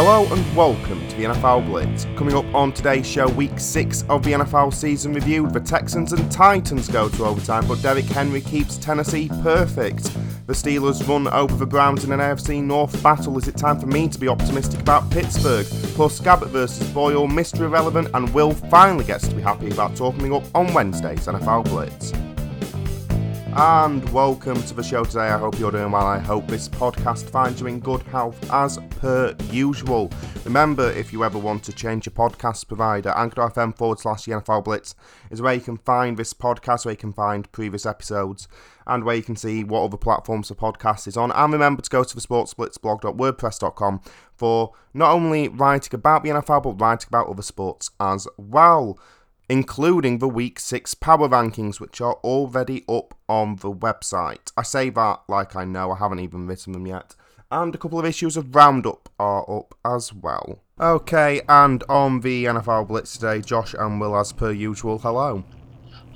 Hello and welcome to the NFL Blitz. Coming up on today's show, week six of the NFL season review. The Texans and Titans go to overtime, but Derrick Henry keeps Tennessee perfect. The Steelers run over the Browns in an AFC North battle. Is it time for me to be optimistic about Pittsburgh? Plus, Gabbert versus Boyle, Mr. Irrelevant, and Will finally gets to be happy about talking up on Wednesday's NFL Blitz and welcome to the show today. I hope you're doing well. I hope this podcast finds you in good health as per usual. Remember, if you ever want to change your podcast provider, anchor.fm forward slash NFL Blitz is where you can find this podcast, where you can find previous episodes, and where you can see what other platforms the podcast is on. And remember to go to the sportsblitzblog.wordpress.com for not only writing about the NFL, but writing about other sports as well including the Week 6 power rankings, which are already up on the website. I say that like I know, I haven't even written them yet. And a couple of issues of Roundup are up as well. Okay, and on the NFL Blitz today, Josh and Will, as per usual, hello.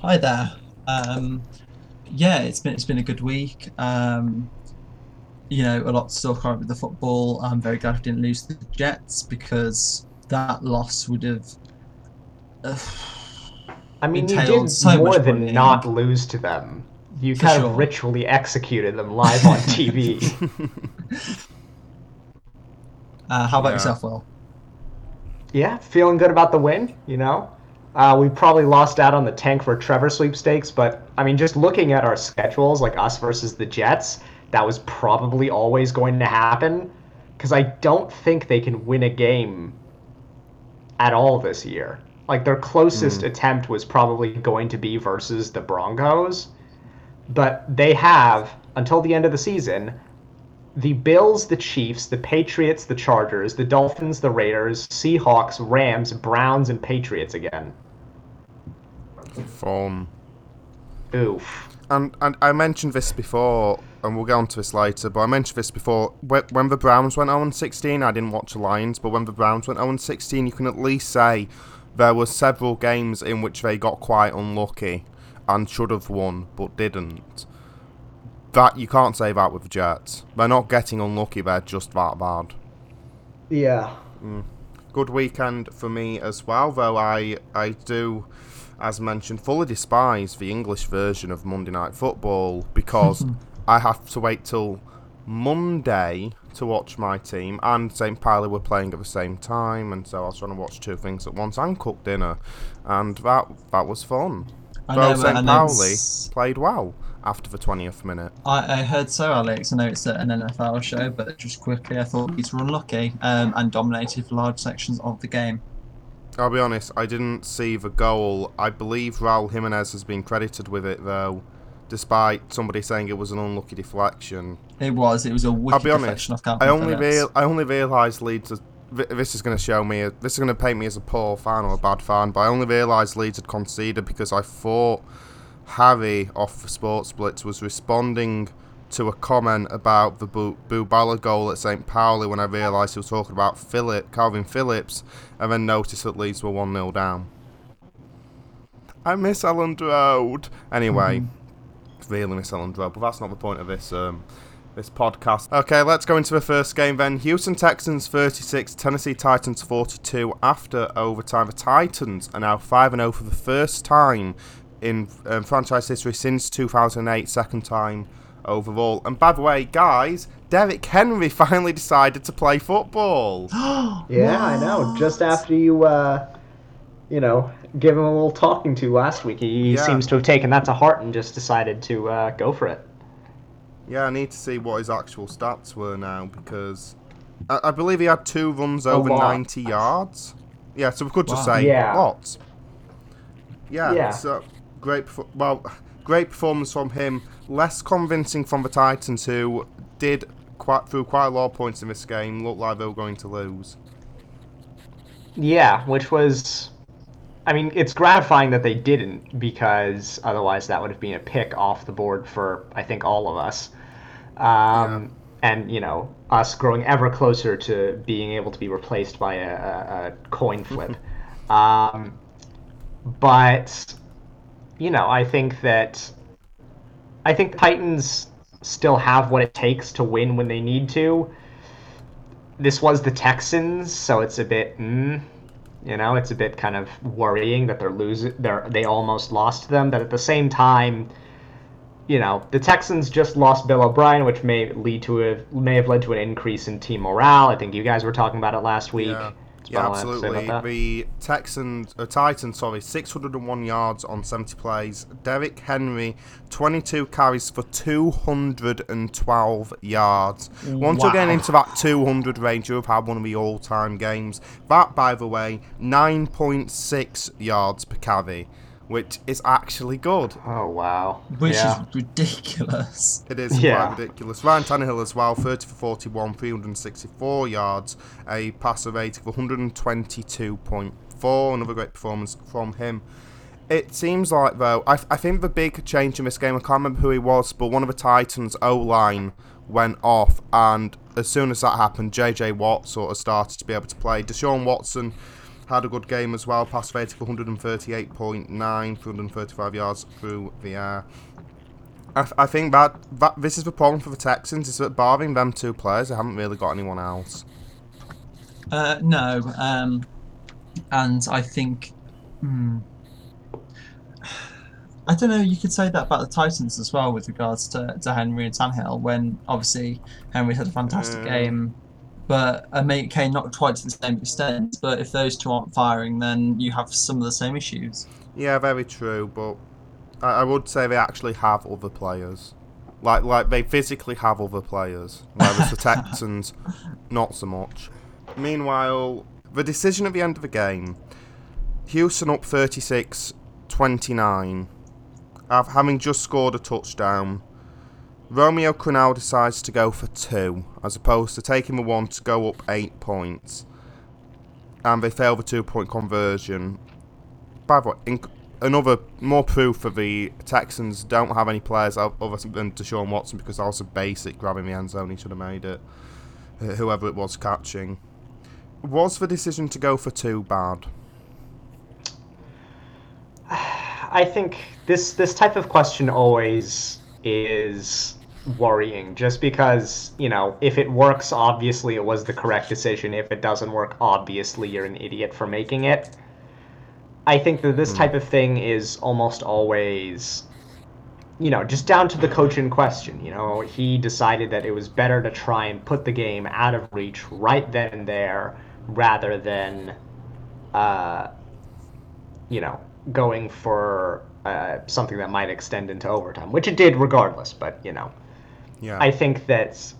Hi there. Um, yeah, it's been it's been a good week. Um, you know, a lot talk about with the football. I'm very glad we didn't lose the Jets because that loss would have. Uh, I mean, you did so more than bullying. not lose to them. You For kind sure. of ritually executed them live on TV. uh, how about Yeah. yourself, Will? yeah, feeling good about the win, you know? Uh, we probably lost out on the tank for Trevor sweepstakes, but I mean, just looking at our schedules, like us versus the Jets, that was probably always going to happen. Because I don't think they can win a game at all this year. Like, their closest hmm. attempt was probably going to be versus the Broncos. But they have, until the end of the season, the Bills, the Chiefs, the Patriots, the Chargers, the Dolphins, the Raiders, Seahawks, Rams, Browns, and Patriots again. Fun. Oof. And, and I mentioned this before, and we'll get on to this later, but I mentioned this before. When, when the Browns went 0 16, I didn't watch the Lions, but when the Browns went 0 16, you can at least say there were several games in which they got quite unlucky and should have won, but didn't. That you can't say that with the Jets. They're not getting unlucky, they're just that bad. Yeah. Hmm. good weekend for me as well, though I I do, as mentioned, fully despise the English version of Monday Night Football because I have to wait till Monday to watch my team, and St. Pauli were playing at the same time, and so I was trying to watch two things at once and cook dinner, and that that was fun. I know, St. Pauli played well after the 20th minute. I, I heard so, Alex. I know it's an NFL show, but just quickly, I thought these were unlucky um, and dominated large sections of the game. I'll be honest, I didn't see the goal. I believe Raul Jimenez has been credited with it, though, despite somebody saying it was an unlucky deflection. It was. It was a wicked I'll be honest, deflection off I only real, I only realised Leeds. This is going to show me. This is going to paint me as a poor fan or a bad fan. But I only realised Leeds had conceded because I thought Harry off the Sports Blitz was responding to a comment about the Boo, Boo Bala goal at St. Pauli when I realised he was talking about Philip, Kalvin Phillips, and then noticed that Leeds were 1 0 down. I miss Elland Road. Anyway, mm-hmm. Really miss Elland Road, but that's not the point of this um, this podcast. Okay, let's go into the first game then. Houston Texans 36, Tennessee Titans 42. After overtime, the Titans are now 5 0 for the first time in um, franchise history since 2008, second time overall. And by the way, guys, Derrick Henry finally decided to play football. Yeah, I know. Just after you, uh, you know, give him a little talking to last week, he Yeah. seems to have taken that to heart and just decided to uh, go for it. Yeah, I need to see what his actual stats were now because I, I believe he had two runs over lot. 90 yards. Yeah, so we could just Wow. say Yeah. lots. Yeah, Yeah. so great. Well, great performance from him. Less convincing from the Titans, who did quite through quite a lot of points in this game. Looked like they were going to lose. Yeah, which was. I mean, it's gratifying that they didn't because otherwise that would have been a pick off the board for, I think, all of us. Um, And, you know, us growing ever closer to being able to be replaced by a, a, a coin flip. um, but, you know, I think that. I think the Titans still have what it takes to win when they need to. this was the Texans, so it's a bit, mm, you know, it's a bit kind of worrying that they're losing. They're they almost lost them, but at the same time, you know, the Texans just lost Bill O'Brien, which may lead to a may have led to an increase in team morale. I think you guys were talking about it last week. Yeah. Yeah, about all I have to say about absolutely. The Texans, uh, Titans, sorry, 601 yards on 70 plays. Derrick Henry, 22 carries for 212 yards. Once you're getting into that 200 range, you've had one of the all-time games. That, by the way, 9.6 yards per carry, which is actually good. Oh wow. which yeah. is ridiculous. It is Yeah. quite ridiculous. Ryan Tannehill as well, 30 for 41, 364 yards, a passer rating of 122.4. Another great performance from him. It seems like, though, I, I think the big change in this game, I can't remember who he was, but one of the Titans' O line went off, and as soon as that happened, JJ Watt sort of started to be able to play. Deshaun Watson had a good game as well, pass rating of 138.9, 335 yards through the air. I, I think that, that this is the problem for the Texans is that barring them two players, they haven't really got anyone else. Uh, no, um, and I think, hmm, I don't know. You could say that about the Titans as well with regards to, to Henry and Tannehill. When obviously Henry had a fantastic Yeah. game, but uh, may okay, not quite to the same extent. But if those two aren't firing, then you have some of the same issues. Yeah, very true, but I, I would say they actually have other players. Like, like they physically have other players, whereas the Texans, not so much. Meanwhile, the decision at the end of the game, Houston up 36 29, having just scored a touchdown. Romeo Crennel decides to go for two, as opposed to taking the one to go up eight points. And they fail the two point conversion. By the way, inc- another more proof that the Texans don't have any players other than Deshaun Watson because that was a basic grabbing the end zone. He should have made it. Whoever it was catching. Was the decision to go for two bad? I think this this type of question always is worrying just because, you know, if it works obviously it was the correct decision. If it doesn't work obviously you're an idiot for making it. I think that this type of thing is almost always you know, just down to the coach in question. You know, he decided that it was better to try and put the game out of reach right then and there rather than uh, you know, going for uh, something that might extend into overtime, which it did regardless. But you know, Yeah. I think that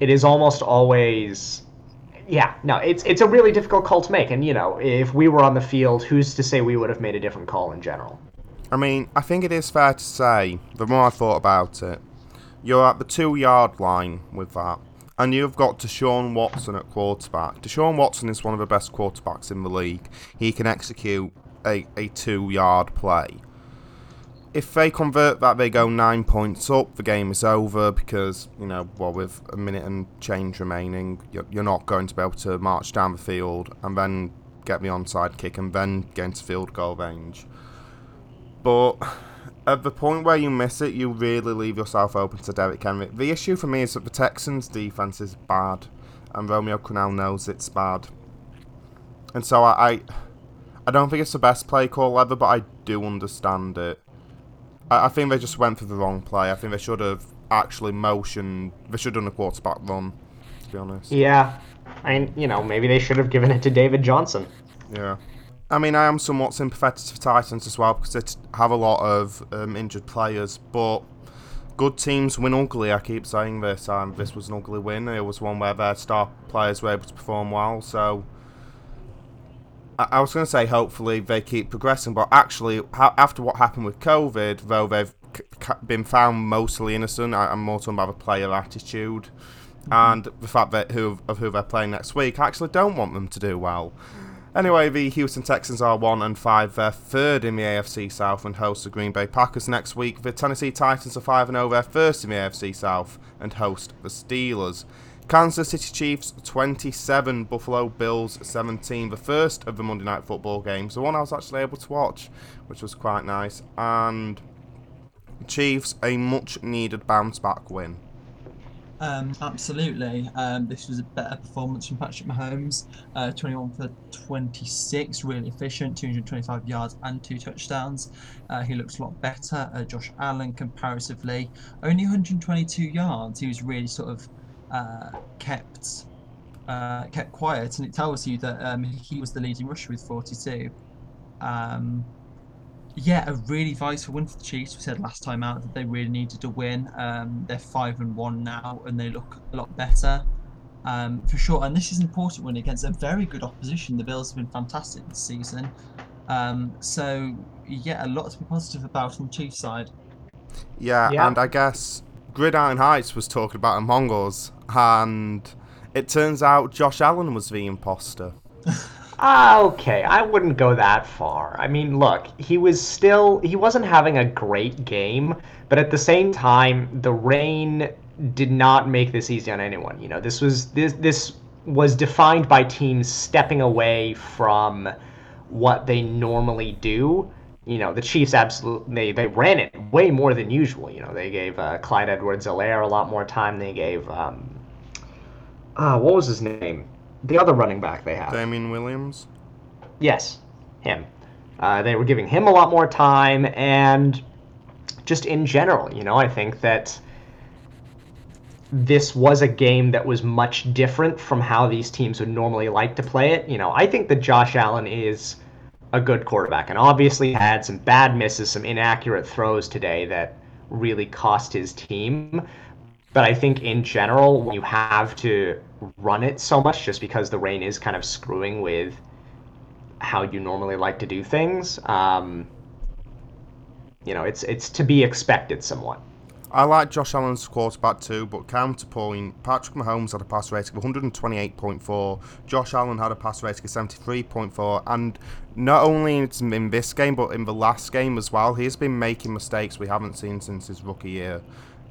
it is almost always, yeah, no, it's it's a really difficult call to make. And you know, if we were on the field, who's to say we would have made a different call in general? I mean, I think it is fair to say, the more I thought about it, you're at the two yard line with that. And you've got Deshaun Watson at quarterback. Deshaun Watson is one of the best quarterbacks in the league. He can execute a, a two yard play. If they convert that, they go nine points up. The game is over because, you know, well, with a minute and change remaining, you're, not going to be able to march down the field and then get the onside kick and then get into field goal range. But at the point where you miss it, you really leave yourself open to Derrick Henry. The issue for me is that the Texans' defense is bad, and Romeo Crennel knows it's bad. And so I, I, I don't think it's the best play call ever, but I do understand it. I, I think they just went for the wrong play. I think they should have actually motioned. They should have done a quarterback run. To be honest. Yeah, I mean, you know, maybe they should have given it to David Johnson. Yeah. I mean, I am somewhat sympathetic to Titans as well because they have a lot of um, injured players, but good teams win ugly. I keep saying this. Um, this was an ugly win. It was one where their star players were able to perform well. So I, was going to say hopefully they keep progressing, but actually, ha- after what happened with COVID, though they've c- been found mostly innocent, I- I'm more talking about the player attitude. Mm-hmm. And the fact that who of who they're playing next week, I actually don't want them to do well. Anyway, the Houston Texans are one and five. They're third in the AFC South and host the Green Bay Packers next week. The Tennessee Titans are five and over. They're first in the AFC South and host the Steelers. Kansas City Chiefs 27, Buffalo Bills 17. The first of the Monday Night Football games, the one I was actually able to watch, which was quite nice. And Chiefs a much needed bounce back win. Um, absolutely. Um, this was a better performance from Patrick Mahomes. Uh, 21 for 26, really efficient, 225 yards and two touchdowns. Uh, he looks a lot better. Uh, Josh Allen, comparatively, only 122 yards. He was really sort of uh, kept uh, kept quiet, and it tells you that um, he was the leading rusher with 42. Um, yeah, a really vital win for the Chiefs. We said last time out that they really needed a win. Um, they're five and one now, and they look a lot better um, for sure. And this is an important win against a very good opposition. The Bills have been fantastic this season. Um, so yeah, a lot to be positive about from the Chiefs side. Yeah, Yeah. and I guess Gridiron Heights was talking about Among Us, and it turns out Josh Allen was the imposter. Ah, okay, I wouldn't go that far. I mean, look, he was still he wasn't having a great game, but at the same time, the rain did not make this easy on anyone. You know, this was this this was defined by teams stepping away from what they normally do. You know, the Chiefs absolutely they, they ran it way more than usual. You know, they gave uh, Clyde Edwards-Helaire a lot more time. They gave um, uh, what was his name? The other running back they have. Damien Williams. Yes, him. Uh, they were giving him a lot more time, and just in general, you know, I think that this was a game that was much different from how these teams would normally like to play it. You know, I think that Josh Allen is a good quarterback, and obviously had some bad misses, some inaccurate throws today that really cost his team. But I think in general, when you have to run it so much just because the rain is kind of screwing with how you normally like to do things, um, you know, it's it's to be expected somewhat. I like Josh Allen's quarterback too, but counterpoint, Patrick Mahomes had a pass rating of 128.4, Josh Allen had a pass rating of 73.4, and not only in this game, but in the last game as well, he's been making mistakes we haven't seen since his rookie year.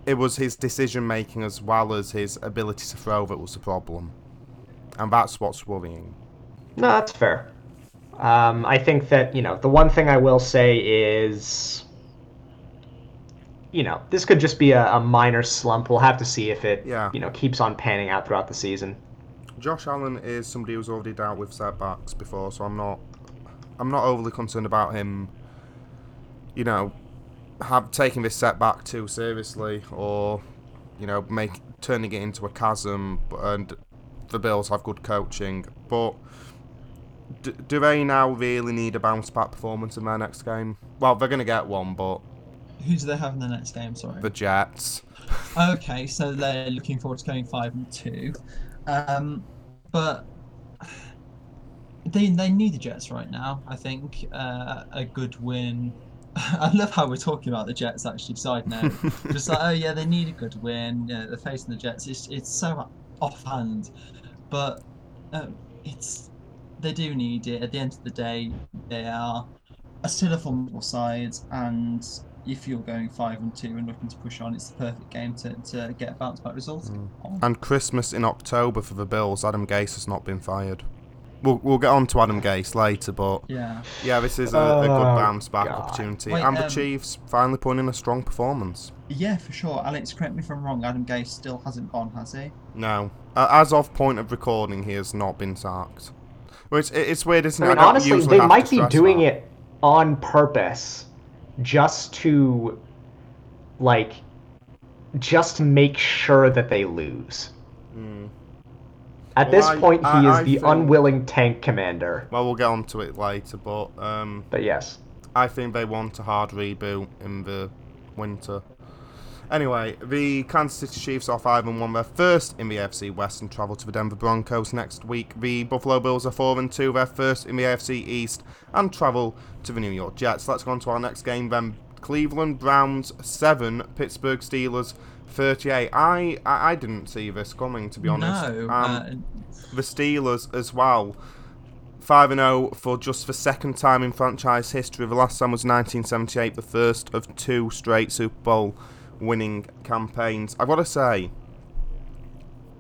It was his decision making as well as his ability to throw that was the problem. And that's what's worrying. No, that's fair. Um, I think that you know the one thing I will say is, you know, this could just be a, a minor slump. We'll have to see if it, Yeah. you know, keeps on panning out throughout the season. Josh Allen is somebody who's already dealt with setbacks before, so I'm not I'm not overly concerned about him you know have taking this setback too seriously or you know make turning it into a chasm and the Bills have good coaching but do, do they now really need a bounce back performance in their next game? Well, they're going to get one, but Who do they have in the next game? Sorry. the Jets. Okay, so they're looking forward to going five and two, um, but they they need the Jets right now. I think uh, a good win. I love how we're talking about the Jets. Actually, side now. just like oh yeah, they need a good win. Yeah, they're facing the Jets. It's it's so offhand, but um, it's they do need it. At the end of the day, they are a still a formidable side, and if you're going five and two and looking to push on, it's the perfect game to, to get a bounce back result on. And Christmas in October for the Bills. Adam Gase has not been fired. We'll, we'll get on to Adam Gase later, but Yeah. yeah, this is a, a good Oh, bounce back God. opportunity. Wait, and the um, Chiefs finally putting in a strong performance. Yeah, for sure. Alex, correct me if I'm wrong. Adam Gase still hasn't gone, has he? No, uh, as of point of recording, he has not been sacked. Well, it's, it's weird, isn't I it? mean, don't honestly, they might be doing that. it on purpose, just to, like, just make sure that they lose. Mm. At Well, this I- point, he I- is I the think- unwilling tank commander. Well, we'll get on to it later, but um, But yes. I think they want a hard reboot in the winter. Anyway, the Kansas City Chiefs are 5 and 1. They're first in the AFC West and travel to the Denver Broncos next week. The Buffalo Bills are 4 and 2. They're first in the AFC East and travel to the New York Jets. Let's go on to our next game then. Cleveland Browns 7, Pittsburgh Steelers 38. I, I, I didn't see this coming, to be honest. No. Um, uh, the Steelers as well. 5 0 for just the second time in franchise history. The last time was 1978, the first of two straight Super Bowl winning campaigns. I've got to say,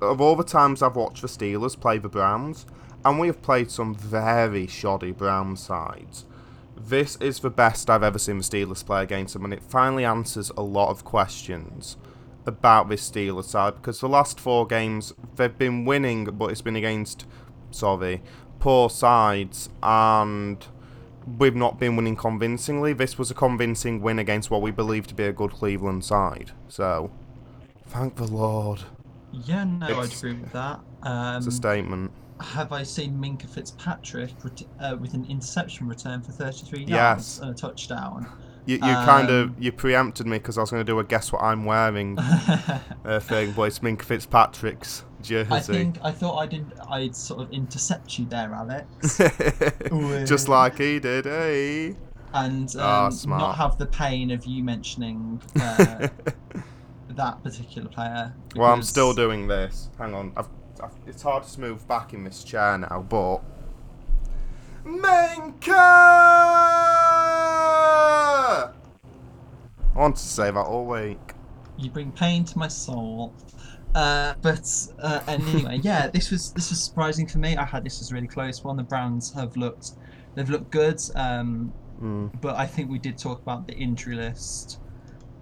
of all the times I've watched the Steelers play the Browns, and we have played some very shoddy Brown sides, this is the best I've ever seen the Steelers play against them, and it finally answers a lot of questions about this Steelers side because the last four games they've been winning, but it's been against, sorry, poor sides, and we've not been winning convincingly. This was a convincing win against what we believe to be a good Cleveland side. So, thank the Lord. Yeah, no, I'd agree with that. Um, It's a statement. have I seen Minkah Fitzpatrick uh, with an interception return for 33 Yes. yards and a touchdown? You, you kind of um, you preempted me because I was going to do a guess what I'm wearing uh, thing, but it's Minkah Fitzpatrick's jersey. I think I thought I did. I'd sort of intercept you there, Alex, Just like he did, hey. and Ah, um, smart. not have the pain of you mentioning uh, that particular player. Well, I'm still doing this. Hang on, I've, I've, it's hard to move back in this chair now, but Minkah. I want to say that all week. You bring pain to my soul. Uh, but uh, anyway, yeah, this was this was surprising for me. I had this was really close one. The Browns have looked they've looked good, um, Mm. but I think we did talk about the injury list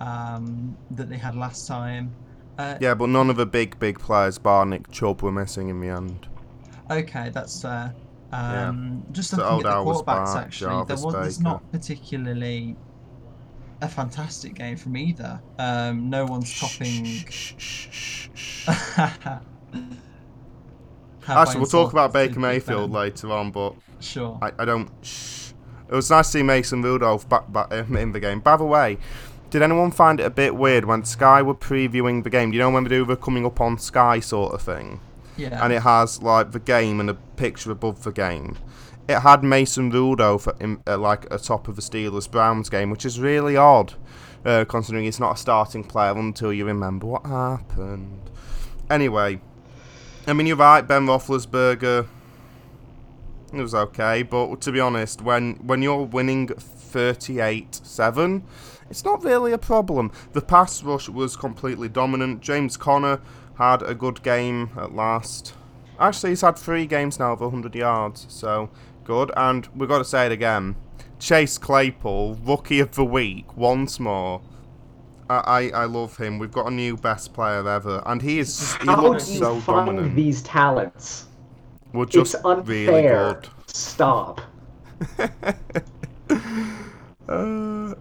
um, that they had last time. Uh, Yeah, but none of the big, big players, bar Nick Chubb, were missing in the end. Okay, that's fair. Um, Just So looking at the quarterbacks, back, actually, there was there's not particularly a fantastic game from either. Um, no one's topping. Shh, shh, shh, shh. Have Actually, we'll talk about Baker Mayfield later on, but Sure. I, I don't. Shh. It was nice to see Mason Rudolph back, back in the game. By the way, did anyone find it a bit weird when Sky were previewing the game? Do you know when they do the coming up on Sky sort of thing? Yeah. And it has like the game and a picture above the game. It had Mason Rudolph in, uh, like atop of the Steelers Browns game, which is really odd, uh, considering he's not a starting player until you remember what happened. Anyway, I mean you're right, Ben Roethlisberger. It was okay, but to be honest, when when you're winning 38-7, it's not really a problem. The pass rush was completely dominant. James Conner had a good game at last. Actually, he's had three games now of 100 yards, so good. And we've got to say it again. Chase Claypool, rookie of the week, once more. I, I, I love him. We've got a new best player ever, and he is he How looks do you so find dominant. these talents? We're just it's unfair. really good. Stop. Uh,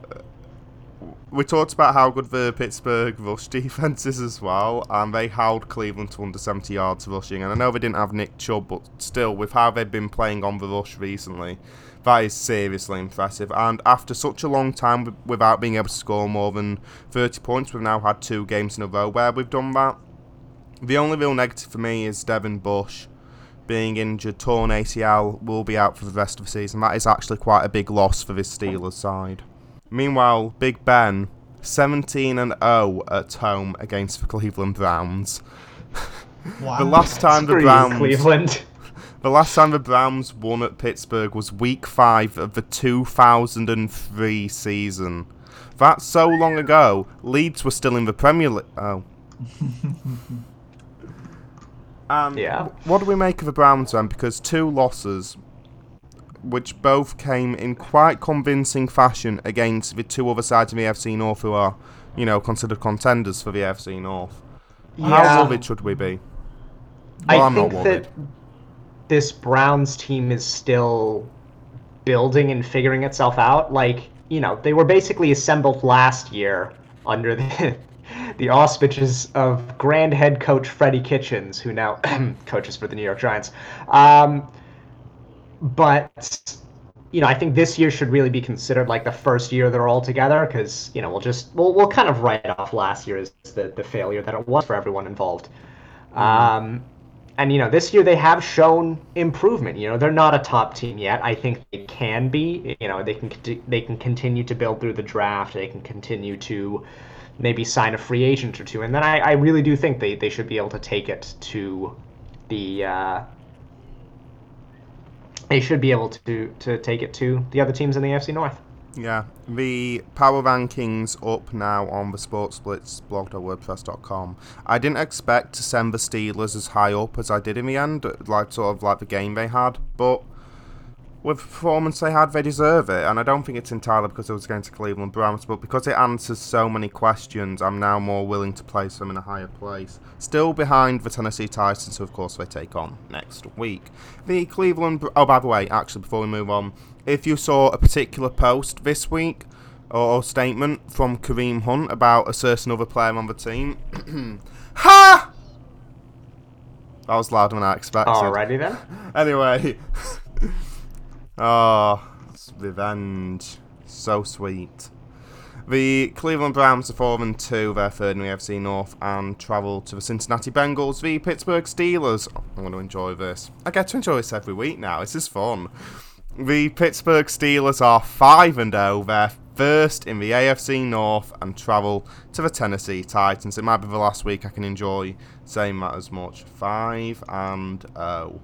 we talked about how good the Pittsburgh rush defense is as well, and they held Cleveland to under 70 yards rushing. And I know they didn't have Nick Chubb, but still, with how they've been playing on the rush recently, that is seriously impressive. And after such a long time without being able to score more than 30 points, we've now had two games in a row where we've done that. The only real negative for me is Devin Bush being injured, torn ACL, will be out for the rest of the season. That is actually quite a big loss for this Steelers side. Meanwhile, Big Ben, 17 and 0 at home against the Cleveland Browns. wow. The last time the Screw you, Browns, Cleveland. the last time the Browns won at Pittsburgh was Week Five of the 2003 season. That's so long ago. Leeds were still in the Premier League. Oh. Um, Yeah. What do we make of the Browns then? Because two losses, which both came in quite convincing fashion against the two other sides of the AFC North, who are, you know, considered contenders for the AFC North. How Yeah. worried should we be? I Well, I'm think not that this Browns team is still building and figuring itself out. Like, you know, they were basically assembled last year under the the auspices of grand head coach Freddie Kitchens, who now coaches for the New York Giants. Um, but you know, I think this year should really be considered like the first year they're all together because you know we'll just we'll we'll kind of write off last year as the the failure that it was for everyone involved. Um, and you know, this year they have shown improvement. You know, they're not a top team yet. I think they can be. You know, they can they can continue to build through the draft. They can continue to maybe sign a free agent or two, and then I, I really do think they, they should be able to take it to the. Uh, they should be able to to take it to the other teams in the AFC North. Yeah, the power rankings up now on the Sports Blitz blog.wordpress.com. I didn't expect to send the Steelers as high up as I did in the end, like sort of like the game they had, but with the performance they had, they deserve it. And I don't think it's entirely because it was against the Cleveland Browns, but because it answers so many questions, I'm now more willing to place them in a higher place. Still behind the Tennessee Titans, who of course they take on next week. The Cleveland. Oh, by the way, actually, before we move on, if you saw a particular post this week or statement from Kareem Hunt about a certain other player on the team, ha! That was louder than I expected. Alrighty then. Anyway. oh, revenge. So sweet. The Cleveland Browns are 4 and 2, they're third in the AFC North, and travel to the Cincinnati Bengals, the Pittsburgh Steelers. I'm going to enjoy this. I get to enjoy this every week now, this is fun. The Pittsburgh Steelers are 5 and 0, they're first in the AFC North, and travel to the Tennessee Titans. It might be the last week I can enjoy saying that as much. 5 and 0.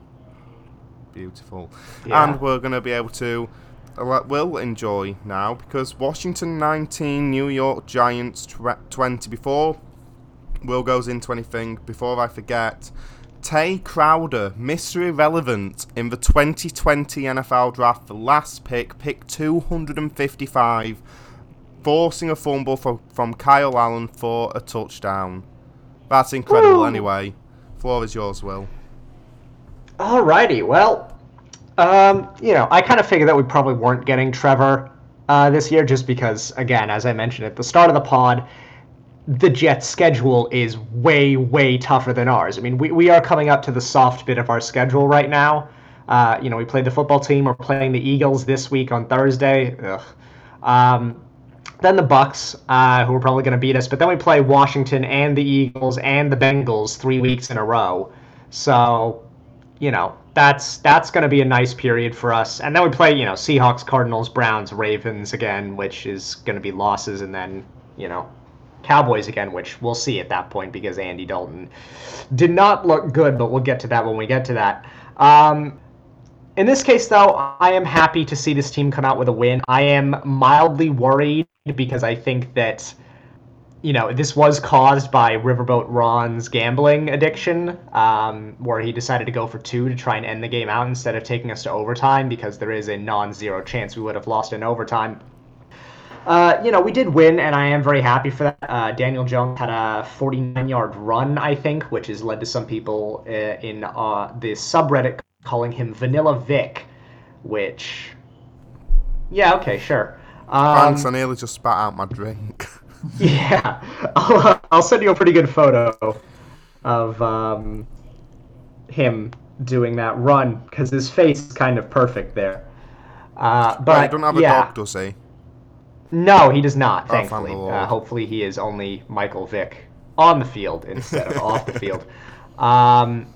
Beautiful. Yeah. And we're going to be able to uh, will enjoy now because Washington 19, New York Giants 20. Before Will goes into anything, before I forget, Tae Crowder, Mr. relevant in the 2020 NFL Draft, the last pick, pick 255, forcing a fumble for, from Kyle Allen for a touchdown. That's incredible, Woo. anyway. Floor is yours, Will. Alrighty, well, um, you know, I kind of figured that we probably weren't getting Trevor uh, this year just because, again, as I mentioned at the start of the pod, the Jets' schedule is way, way tougher than ours. I mean, we, we are coming up to the soft bit of our schedule right now. Uh, you know, we played the football team. We're playing the Eagles this week on Thursday. Um, then the Bucks, uh, who are probably going to beat us. But then we play Washington and the Eagles and the Bengals three weeks in a row. So, you know, that's that's going to be a nice period for us. And then we play, you know, Seahawks, Cardinals, Browns, Ravens again, which is going to be losses, and then, you know, Cowboys again, which we'll see at that point because Andy Dalton did not look good, but we'll get to that when we get to that. Um, in this case, though, I am happy to see this team come out with a win. I am mildly worried because I think that, you know, this was caused by Riverboat Ron's gambling addiction, um, where he decided to go for two to try and end the game out instead of taking us to overtime because there is a non zero chance we would have lost in overtime. Uh, you know, we did win, and I am very happy for that. Uh, Daniel Jones had a 49 yard run, I think, which has led to some people uh, in uh, the subreddit calling him Vanilla Vick, which. Yeah, okay, sure. Um, Thanks, I nearly just spat out my drink. yeah, I'll, I'll send you a pretty good photo of um, him doing that run because his face is kind of perfect there. Uh, but he don't have a yeah. dog, does he? No, he does not. Oh, Thankfully, Lord. uh, hopefully he is only Michael Vick on the field instead of off the field. Um,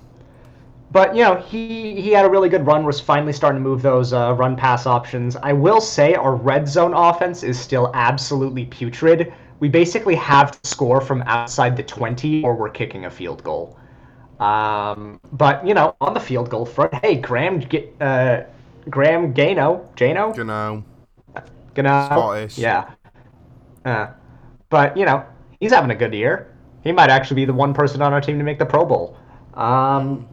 but you know, he he had a really good run. Was finally starting to move those uh, run pass options. I will say our red zone offense is still absolutely putrid. We basically have to score from outside the twenty, or we're kicking a field goal. Um, but you know, on the field goal front, hey, Graham, uh, Graham Gano, Jano, Gano, know. Gonna, Scottish. Yeah. Uh, but you know, he's having a good year. He might actually be the one person on our team to make the Pro Bowl. Um,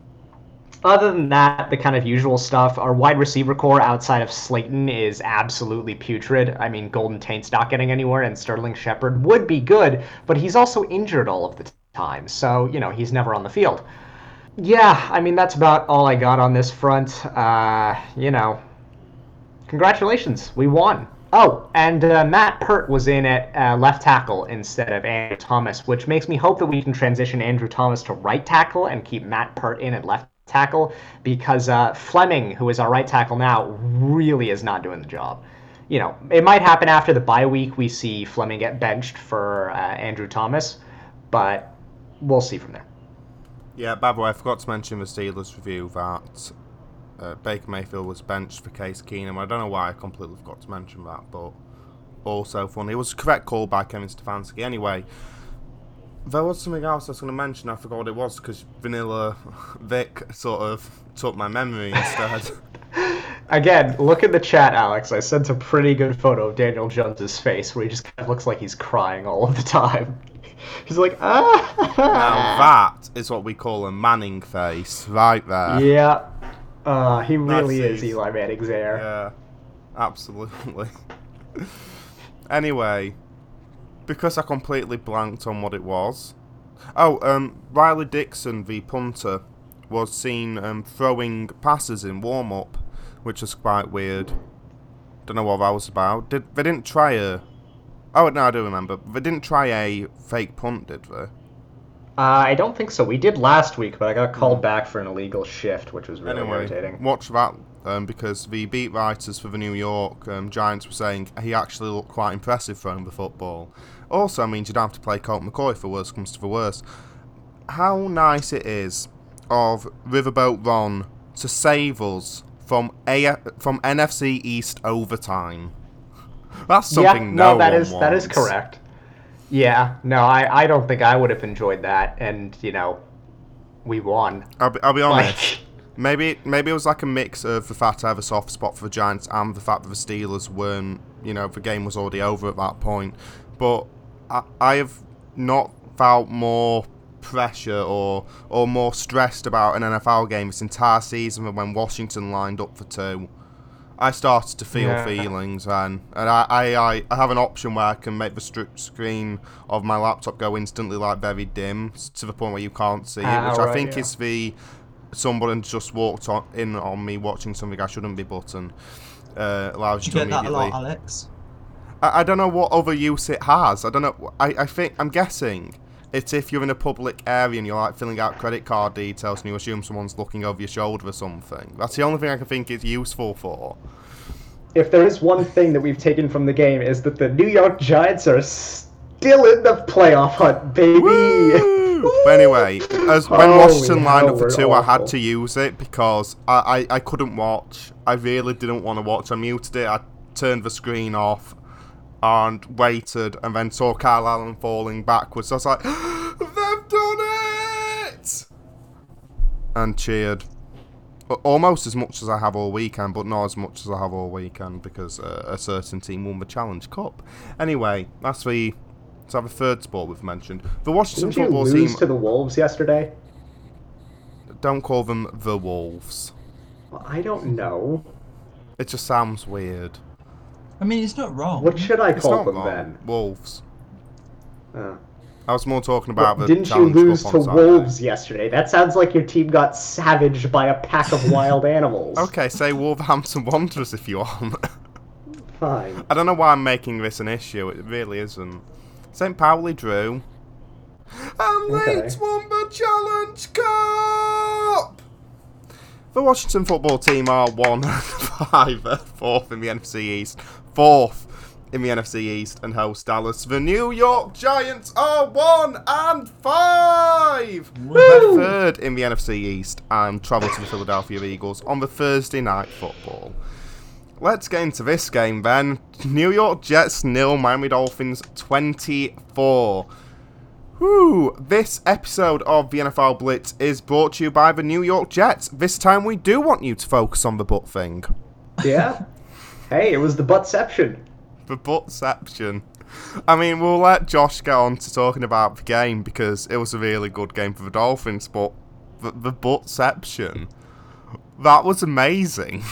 other than that, the kind of usual stuff. Our wide receiver core outside of Slayton is absolutely putrid. I mean, Golden Taint's not getting anywhere, and Sterling Shepard would be good, but he's also injured all of the time, so you know he's never on the field. Yeah, I mean that's about all I got on this front. Uh, you know, congratulations, we won. Oh, and uh, Matt Peart was in at uh, left tackle instead of Andrew Thomas, which makes me hope that we can transition Andrew Thomas to right tackle and keep Matt Peart in at left tackle because uh, Fleming, who is our right tackle now, really is not doing the job. You know, it might happen after the bye week we see Fleming get benched for uh, Andrew Thomas, but we'll see from there. Yeah, by the way, I forgot to mention the Steelers review that uh, Baker Mayfield was benched for Case Keenum. I don't know why I completely forgot to mention that, but also funny. It was a correct call by Kevin Stefanski. Anyway, there was something else I was going to mention. I forgot what it was because Vanilla Vick sort of took my memory instead. Again, look at the chat, Alex. I sent a pretty good photo of Daniel Jones's face where he just kind of looks like he's crying all of the time. He's like, ah. now that is what we call a Manning face, right there. Yeah. Uh, he really That's is it. Eli Manning's heir. Yeah, absolutely. anyway, because I completely blanked on what it was. Oh, um, Riley Dixon, the punter, was seen um, throwing passes in warm up, which was quite weird. Don't know what that was about. Did they didn't try a? Oh no, I do remember. They didn't try a fake punt, did they? Uh, I don't think so. We did last week, but I got called back for an illegal shift, which was really Hmm. Anyway, irritating. watch that um, because the beat writers for the New York um, Giants were saying he actually looked quite impressive throwing the football. Also means you don't have to play Colt McCoy for worst comes to the worst. How nice it is of Riverboat Ron to save us from a from NFC East overtime. That's something yeah, no, no, that is that is wants. correct. Yeah, no, I, I don't think I would have enjoyed that, and you know, we won. I'll be, I'll be honest. Like, Maybe maybe it was like a mix of the fact I have a soft spot for the Giants and the fact that the Steelers weren't, you know, the game was already over at that point. But I, I have not felt more pressure or or more stressed about an NFL game this entire season than when Washington lined up for two. I started to feel Yeah. feelings and and I, I, I have an option where I can make the str- screen of my laptop go instantly like very dim to the point where you can't see it, Ah, which I think yeah. is the someone just walked on, in on me watching something I shouldn't be button. Uh, allows you you to get that a immediately. lot, Alex? I, I don't know what other use it has. I don't know. I, I think I'm guessing it's if you're in a public area and you're like filling out credit card details and you assume someone's looking over your shoulder or something. That's the only thing I can think it's useful for. if there is one thing that we've taken from the game is that the New York Giants are still in the playoff hunt, baby. Woo! But anyway, as when Holy Washington lined up for two, I had to use it because I, I, I couldn't watch. I really didn't want to watch. I muted it. I turned the screen off and waited, and then saw Kyle Allen falling backwards. So I was like, "They've done it!" and cheered. Almost as much as I have all weekend, but not as much as I have all weekend because uh, a certain team won the Challenge Cup. Anyway, that's the. Let's have a third sport we've mentioned. The Washington Didn't you football lose team. to the Wolves yesterday? Don't call them the Wolves. Well, I don't know. It just sounds weird. I mean, it's not wrong. What should I call them wrong. then? Wolves. Uh, I was more talking about well, the didn't you lose to Saturday. Wolves yesterday? That sounds like your team got savaged by a pack of wild animals. Okay, say Wolverhampton Wanderers if you want. Fine. I don't know why I'm making this an issue. It really isn't. St. Pauli drew. And Okay. Leeds won the Challenge Cup! The Washington football team are one and five, uh, fourth in the NFC East, fourth in the NFC East, and host Dallas. The New York Giants are one and five, They're third in the NFC East, and travel to the Philadelphia Eagles on the Thursday night football. Let's get into this game then. New York Jets nil, Miami Dolphins 24. Whew, this episode of the NFL Blitz is brought to you by the New York Jets. This time we do want you to focus on the butt thing. Yeah. Hey, it was the buttception. The buttception. I mean, we'll let Josh get on to talking about the game because it was a really good game for the Dolphins, but the, the buttception, that was amazing.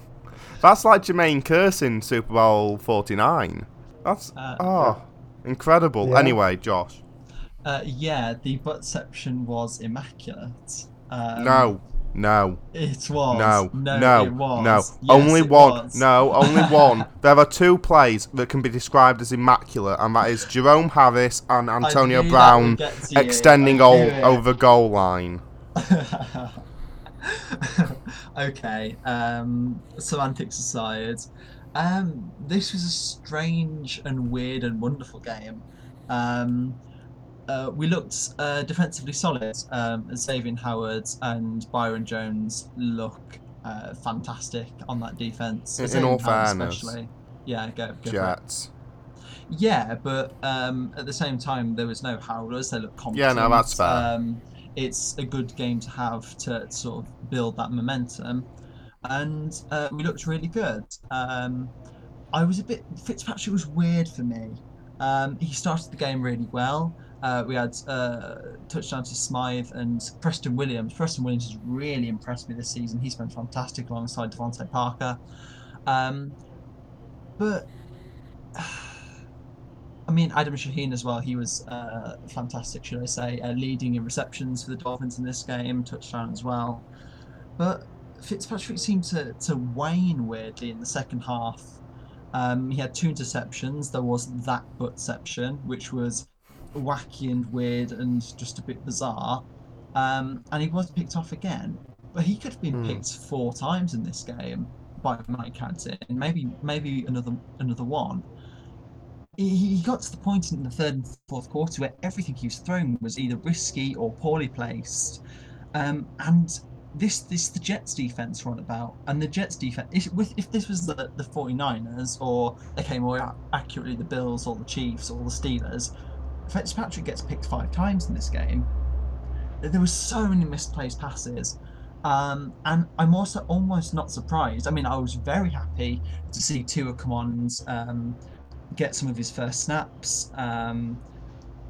That's like Jermaine Kearse in Super Bowl 49. That's, Uh, oh, incredible. Yeah. Anyway, Josh. Uh, yeah, the buttception was immaculate. Um, No, no, It was. no, No, no, it was. no. Yes, only one. was. No, only one. There are two plays that can be described as immaculate, and that is Jerome Harris and Antonio Brown would get to you. extending all over the goal line. okay. Um, semantics aside, um, this was a strange and weird and wonderful game. Um, uh, we looked uh, defensively solid. Um, Xavier Howard and Byron Jones look uh, fantastic on that defense. In- in all fairness. especially. Yeah, go, go. Jets. Yeah, but um, at the same time, there was no howlers. They look Yeah, no, that's fair. Um, it's a good game to have to sort of build that momentum, and uh, we looked really good. Um, I was a bit Fitzpatrick was weird for me. Um, he started the game really well, Uh, we had uh, touchdown to Smythe and Preston Williams. Preston Williams has really impressed me this season. He's been fantastic alongside DeVante Parker. Um, but I mean, Adam Shaheen as well. He was uh, fantastic, should I say, uh, leading in receptions for the Dolphins in this game, touchdown as well. But Fitzpatrick seemed to, to wane weirdly in the second half. Um, he had two interceptions. There was that buttception, which was wacky and weird and just a bit bizarre. Um, and he was picked off again. But he could have been Hmm. picked four times in this game by Mike Canton, maybe maybe another another one. He, he got to the point in the third and fourth quarter where everything he was throwing was either risky or poorly placed. Um, and this this the Jets defense run about, and the Jets defense. If, with, if this was the, the 49ers, or okay, more accurately, the Bills or the Chiefs or the Steelers, Fitzpatrick gets picked five times in this game. There were so many misplaced passes. Um, and I'm also almost not surprised. I mean, I was very happy to see Tua come on um, get some of his first snaps. Um,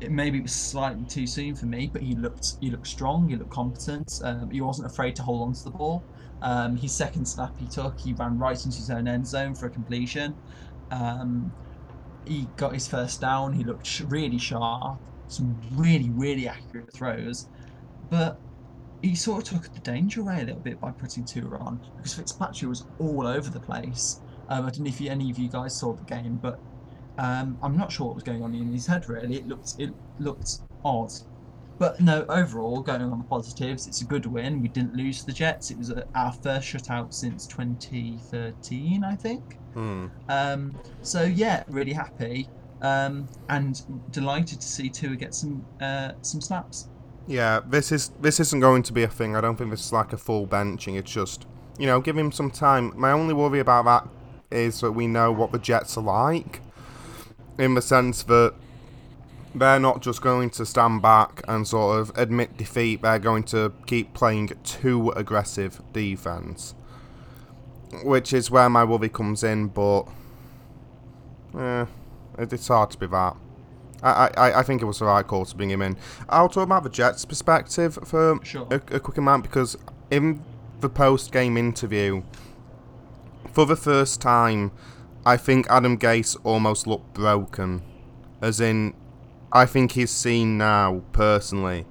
it maybe was slightly too soon for me, but he looked he looked strong. He looked competent. Um, he wasn't afraid to hold on to the ball. Um, his second snap he took, he ran right into his own end zone for a completion. Um, he got his first down. He looked really sharp. Some really really accurate throws, but he sort of took the danger away a little bit by putting Tua on because Fitzpatrick was all over the place. Um, I don't know if any of you guys saw the game, but um, I'm not sure what was going on in his head. Really, it looked it looked odd. But no, overall, going on the positives, it's a good win. We didn't lose to the Jets. It was our first shutout since 2013, I think. Hmm. Um, so yeah, really happy um, and delighted to see Tua get some uh, some snaps. Yeah, this is this isn't going to be a thing. I don't think this is like a full benching. It's just you know, give him some time. My only worry about that is that we know what the Jets are like, in the sense that they're not just going to stand back and sort of admit defeat. They're going to keep playing too aggressive defense, which is where my worry comes in. But eh, it's hard to be that. I, I, I think it was the right call to bring him in. I'll talk about the Jets' perspective for Sure. a, a quick amount because in the post-game interview, for the first time, I think Adam Gase almost looked broken. As in, I think he's seen now, personally,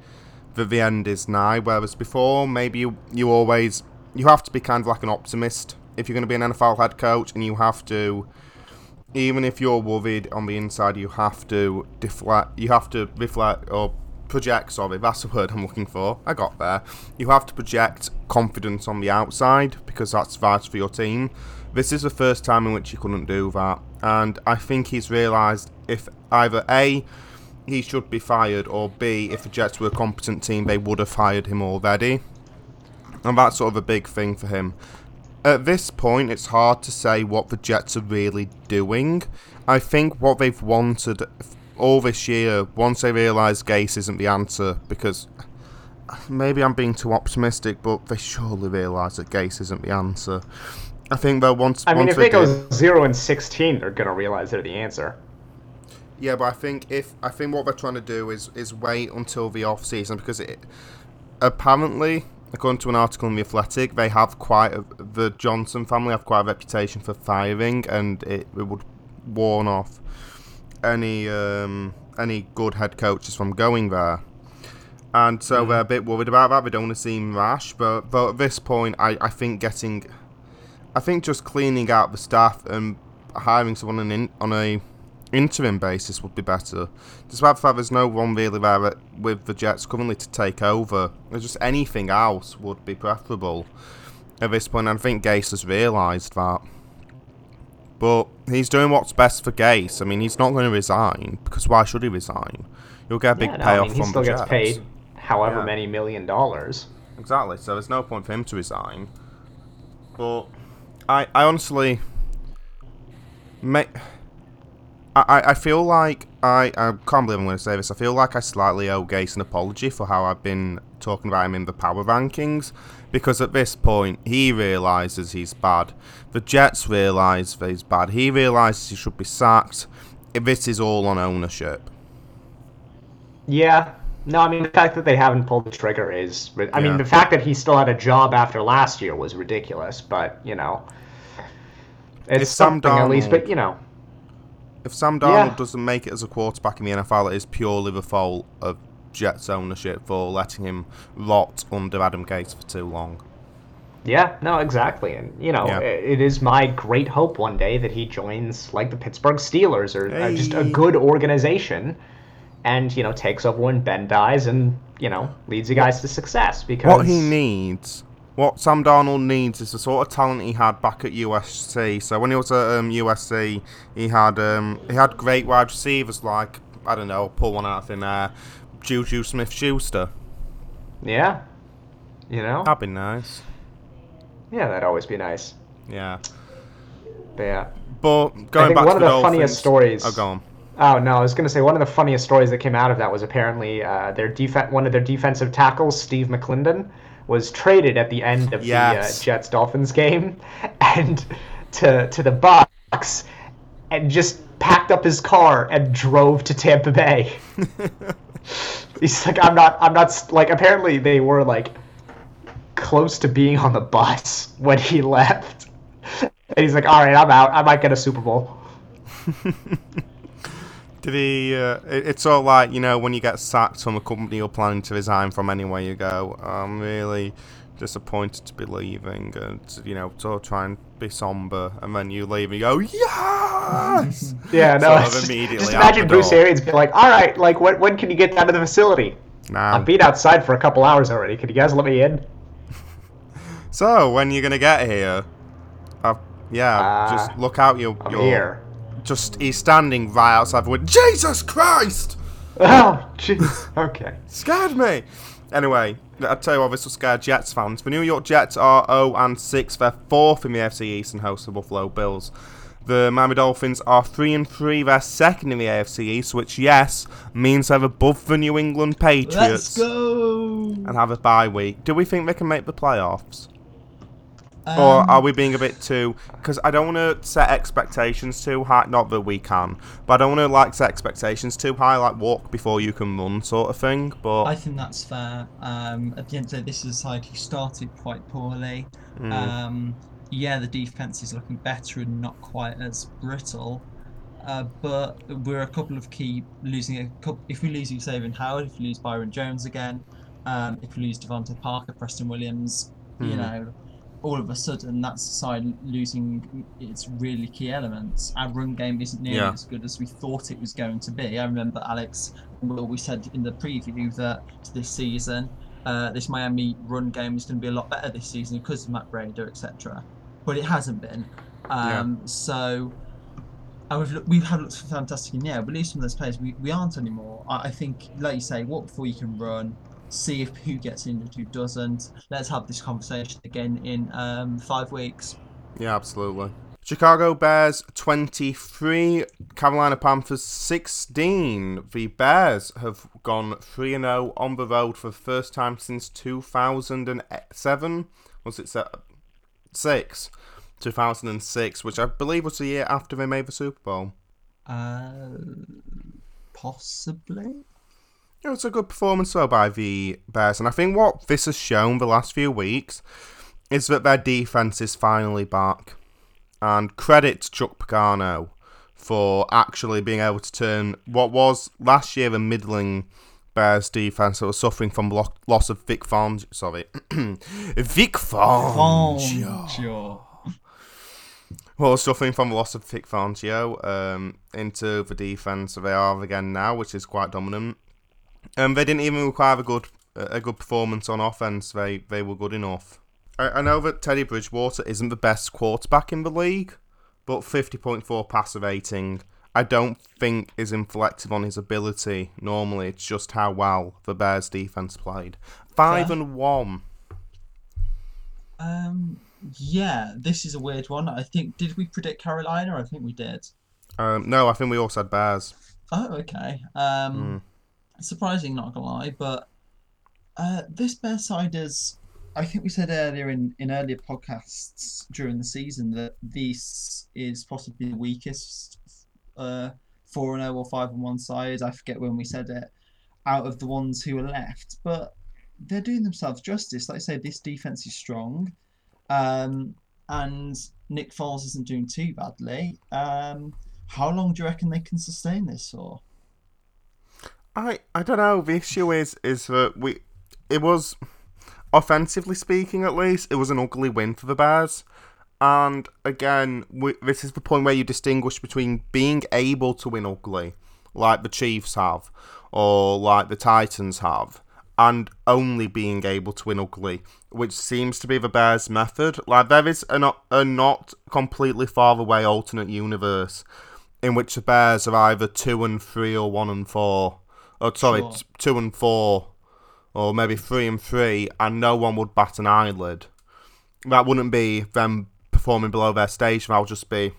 that the end is nigh. Whereas before, maybe you, you always... You have to be kind of like an optimist if you're going to be an NFL head coach, and you have to even if you're worried on the inside, you have to deflect. You have to reflect or project. Sorry, that's the word I'm looking for. I got there. You have to project confidence on the outside because that's vital for your team. This is the first time in which he couldn't do that, and I think he's realised if either a he should be fired, or b if the Jets were a competent team, they would have fired him already, and that's sort of a big thing for him. At this point, it's hard to say what the Jets are really doing. I think what they've wanted all this year, once they realise Gase isn't the answer, because maybe I'm being too optimistic, but they surely realise that Gase isn't the answer. I think they'll want. To. I mean, if they go zero and sixteen, they're gonna realize they're the answer. Yeah, but I think if I think what they're trying to do is is wait until the off season because it apparently, according to an article in the Athletic, they have quite a, the Johnson family have quite a reputation for firing, and it, it would warn off any um, any good head coaches from going there. And so they're a bit worried about that. They don't want to seem rash, but, but at this point, I, I think getting, I think just cleaning out the staff and hiring someone in, on a interim basis would be better. Despite the fact there's no one really there with the Jets currently to take over, there's just anything else would be preferable at this point. And I think Gase has realised that. But he's doing what's best for Gase. I mean, he's not going to resign because why should he resign? You'll get a big yeah, no, payoff I mean, he from still the gets Jets. paid however Yeah. many million dollars. Exactly. So there's no point for him to resign. But I, I honestly, may, I, I- feel like I, I can't believe I'm going to say this. I feel like I slightly owe Gase an apology for how I've been talking about him in the power rankings, because at this point he realizes he's bad. The Jets realize that he's bad. He realizes he should be sacked. This is all on ownership. Yeah. No, I mean the fact that they haven't pulled the trigger is. I Yeah. mean the fact that he still had a job after last year was ridiculous. But you know, it's It's something at least. But you know, If Sam Darnold Yeah. doesn't make it as a quarterback in the NFL, it is purely the fault of Jets ownership for letting him rot under Adam Gase for too long. yeah, no, exactly. And you know, Yeah. it is my great hope one day that he joins like the Pittsburgh Steelers or uh, just a good organization, and you know takes over when Ben dies and you know leads you guys to success. Because What he needs, what Sam Darnold needs, is the sort of talent he had back at USC. So when he was at um, USC, he had um, he had great wide receivers like I don't know, pull one out of thin air, Juju Smith-Schuster. yeah, you know, That'd be nice. yeah, that'd always be nice. Yeah, But yeah. but going think back one to of the, the funniest Dolphins- stories- Oh, go on. Oh no, I was gonna say one of the funniest stories that came out of that was apparently uh, their def- one of their defensive tackles, Steve McClendon, was traded at the end of Yes. the uh, Jets Dolphins game, and to to the Bucks, and just packed up his car and drove to Tampa Bay. He's like, I'm not, I'm not like. Apparently, they were like close to being on the bus when he left, and he's like, all right, I'm out. I might get a Super Bowl. Did he? Uh, it, it's all like you know when you get sacked from a company you're planning to resign from anywhere you go. I'm really disappointed to be leaving, and you know, of try and be somber, and then you leave and you go, yes. Yeah, no. Sort of immediately Just imagine Bruce door. Arians being like, "All right, like when when can you get down to the facility? I've been outside for a couple hours already. Can you guys let me in?" so when you're gonna get here? Uh, yeah, Uh, just look out your I'm your. here. Just he's standing right outside the window. Jesus Christ! Oh, jeez. Okay. Scared me. Anyway, I tell you what, this will scare Jets fans. The New York Jets are 0 and 6. They're fourth in the AFC East and host the Buffalo Bills. The Miami Dolphins are 3 and 3. They're second in the AFC East, which yes means they're above the New England Patriots Let's go. and have a bye week. Do we think they can make the playoffs? Or Um, are we being a bit too? Because I don't want to set expectations too high. Not that we can, but I don't want to like set expectations too high, like walk before you can run, sort of thing. But I think that's fair. Um, at the end of the day, this is a side who started quite poorly. Mm. Um, yeah, the defense is looking better and not quite as brittle. Uh, but we're a couple of key losing a couple. If we lose Xavier Howard, if we lose Byron Jones again, um, if we lose DeVante Parker, Preston Williams, you Mhm. know, all of a sudden that's the side losing its really key elements. Our run game isn't nearly Yeah. as good as we thought it was going to be. I remember Alex Will, we said in the preview that this season, uh, this Miami run game is going to be a lot better this season because of Matt Breida, etc. But it hasn't been. Um, So, and we've look, we've had looked fantastic in yeah, we lose some of those players. We, we aren't anymore. I, I think, like you say, walk before you can run. See if who gets injured, who doesn't. Let's have this conversation again in um, five weeks. Yeah, absolutely. Chicago Bears 23, Carolina Panthers 16. The Bears have gone 3 0 on the road for the first time since 2007. Was it se- six? 2006, which I believe was the year after they made the Super Bowl. Uh, possibly. It was a good performance though by the Bears, and I think what this has shown the last few weeks is that their defense is finally back. And credit to Chuck Pagano for actually being able to turn what was last year a middling Bears defense that was suffering from lo- loss of Vic Fangio. Sorry, Vic Fangio. Sure. Well, suffering from the loss of Vic Fangio um, into the defense they are again now, which is quite dominant. Um, they didn't even require a good a good performance on offense. They they were good enough. I, I know that Teddy Bridgewater isn't the best quarterback in the league, but 50.4 passer rating I don't think is inflective on his ability. Normally, it's just how well the Bears defense played. Five Fair. and one. Um, yeah, this is a weird one. I think did we predict Carolina? I think we did. Um, no, I think we all said Bears. Oh, okay. Um, surprising, not gonna lie, but uh, this bear side is. I think we said earlier in, in earlier podcasts during the season that this is possibly the weakest uh, four and zero or five and one side. I forget when we said it, out of the ones who are left, but they're doing themselves justice. Like I say, this defense is strong, um, and Nick Foles isn't doing too badly. Um, how long do you reckon they can sustain this for? I I don't know. The issue is is that we it was offensively speaking at least it was an ugly win for the Bears. And again, we, this is the point where you distinguish between being able to win ugly, like the Chiefs have, or like the Titans have, and only being able to win ugly, which seems to be the Bears' method. Like there is a not, a not completely far away alternate universe in which the Bears are either two and three or one and four. Oh, sorry, Sure. t- two and four, or maybe three and three, and no one would bat an eyelid. That wouldn't be them performing below their stage. That would just be,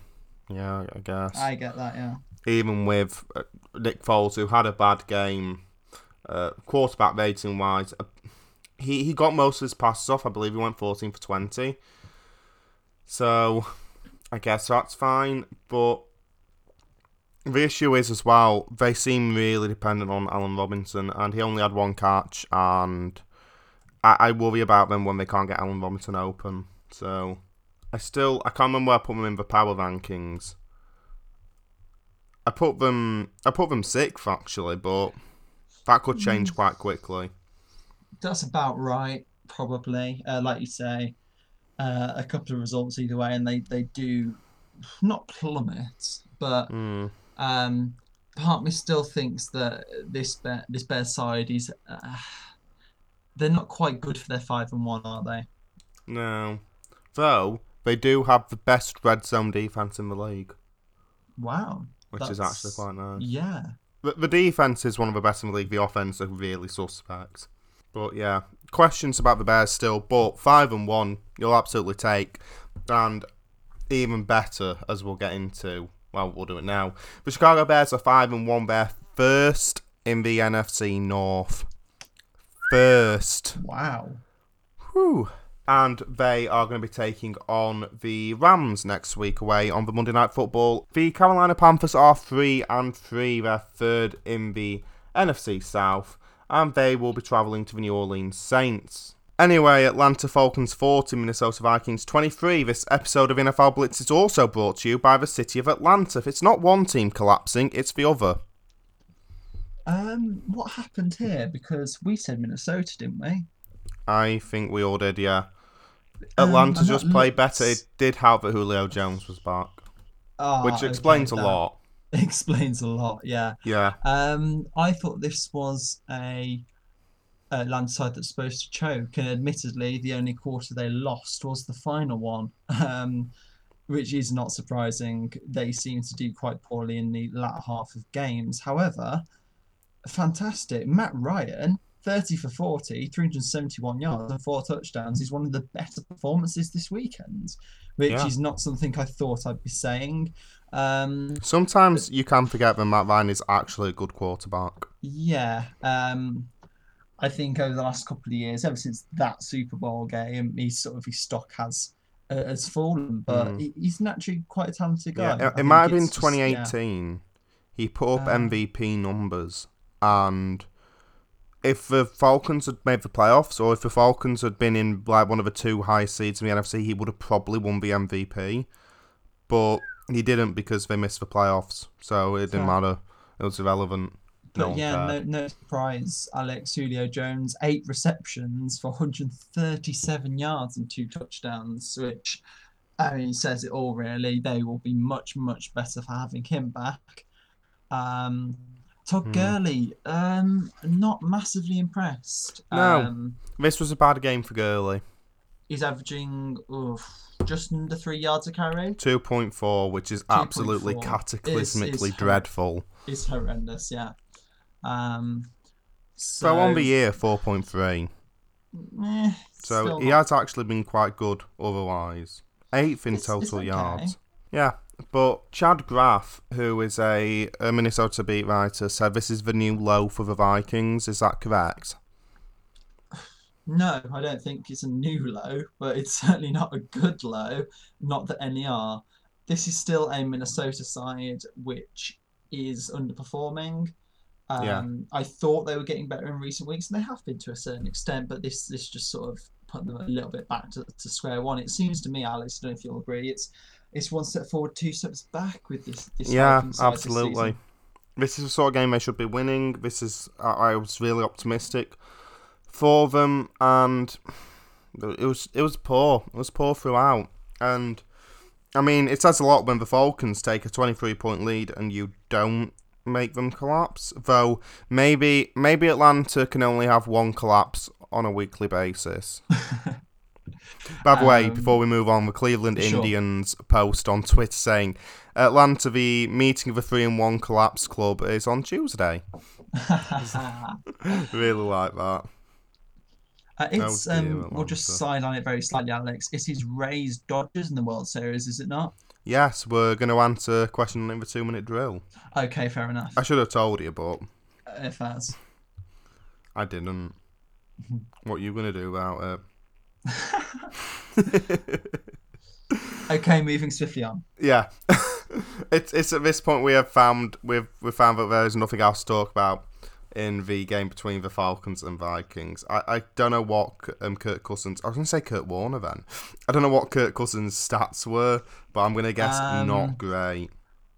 yeah, I guess. I get that, yeah. Even with uh, Nick Foles, who had a bad game, uh, quarterback rating wise, uh, he he got most of his passes off. I believe he went fourteen for twenty. So, I guess that's fine. But the issue is as well, they seem really dependent on Allen Robinson, and he only had one catch, and I, I worry about them when they can't get Allen Robinson open. So, I still I can't remember where I put them in the power rankings. I put them I put them sixth actually, but that could change quite quickly. That's about right, probably. Uh, like you say, uh, a couple of results either way, and they, they do not plummet, but Mm. Um, part me still thinks that this bear, this bear side is uh, they're not quite good for their five and one, are they? No. Though they do have the best red zone defense in the league, Wow, which is actually quite nice. yeah. The, the defense is one of the best in the league. The offense are really suspect. But yeah, questions about the Bears still. But five and one, you'll absolutely take, and even better as we'll get into. Well, we'll do it now. The Chicago Bears are five and one. They're first in the NFC North. First. Wow. Whew. And they are going to be taking on the Rams next week away on the Monday Night Football. The Carolina Panthers are 3 and 3. They're third in the NFC South. And they will be travelling to the New Orleans Saints. Anyway, Atlanta Falcons 40, Minnesota Vikings 23. This episode of NFL Blitz is also brought to you by the City of Atlanta. If it's not one team collapsing, it's the other. Um, what happened here? Because we said Minnesota, didn't we? I think we all did, yeah. Um, Atlanta and just that played better. It did help that Julio Jones was back. Ah, which okay, explains a that lot. Explains a lot, yeah. Yeah. Um, I thought this was a, a landslide that's supposed to choke, and admittedly, the only quarter they lost was the final one, um, which is not surprising. They seem to do quite poorly in the latter half of games. However, fantastic. Matt Ryan, 30 for 40, 371 yards, and four touchdowns, is one of the better performances this weekend, which Yeah. is not something I thought I'd be saying. Um, Sometimes you can forget that Matt Ryan is actually a good quarterback. Yeah, um, I think over the last couple of years, ever since that Super Bowl game, he's sort of his stock has uh, has fallen, but Mm. he, he's naturally quite a talented guy. Yeah, it, it might have been it's just- yeah. 2018. He put up. MVP numbers, and if the Falcons had made the playoffs, or if the Falcons had been in like one of the two high seeds in the NFC, he would have probably won the MVP. But he didn't because they missed the playoffs, so it didn't Fair. matter. It was irrelevant. But No yeah, no, no surprise. Alex Julio Jones, eight receptions for 137 yards and two touchdowns, which I mean says it all. Really, they will be much, much better for having him back. Um, Todd Hmm. Gurley, um, not massively impressed. No. Um, This was a bad game for Gurley. he's averaging oof, just under three yards a carry. 2.4, which is absolutely 2.4 is- cataclysmically dreadful. It's horrendous. Yeah. Um, so, So on the year, 4.3. eh, So he not has actually been quite good otherwise. Eighth in It's- total it's okay. yards. Yeah, but Chad Graff, who is a, a Minnesota beat writer, said this is the new low for the Vikings. Is that correct? No, I don't think it's a new low, but it's certainly not a good low. Not that any are. This is still a Minnesota side which is underperforming. Um, Yeah. I thought they were getting better in recent weeks, and they have been to a certain extent, but this this just sort of put them a little bit back to, to square one. It seems to me, Alex, I don't know if you'll agree, it's it's one step forward, two steps back with this. this Yeah, side this absolutely. This is the sort of game they should be winning. This is I, I was really optimistic for them, and it was it was poor. It was poor throughout, and I mean it says a lot when the Falcons take a twenty three point lead and you don't make them collapse. Though maybe maybe Atlanta can only have one collapse on a weekly basis. By the way, Um, before we move on, the Cleveland sure. Indians post on Twitter saying Atlanta, the meeting of the three and one collapse club is on Tuesday. really like that. Uh, it's Oh, dear, um, we'll just sideline it very slightly, Alex. It is Rays Dodgers in the World Series, is it not? Yes, we're going to answer question in the two minute drill. Okay, fair enough. I should have told you, but Uh, If that's I didn't. What are you going to do about it? okay, moving swiftly on. yeah, it's it's at this point we have found we've we found that there is nothing else to talk about in the game between the Falcons and Vikings. I, I don't know what um, Kurt Cousins. I was going to say Kurt Warner then. I don't know what Kirk Cousins' stats were, but I'm going to guess Um, not great.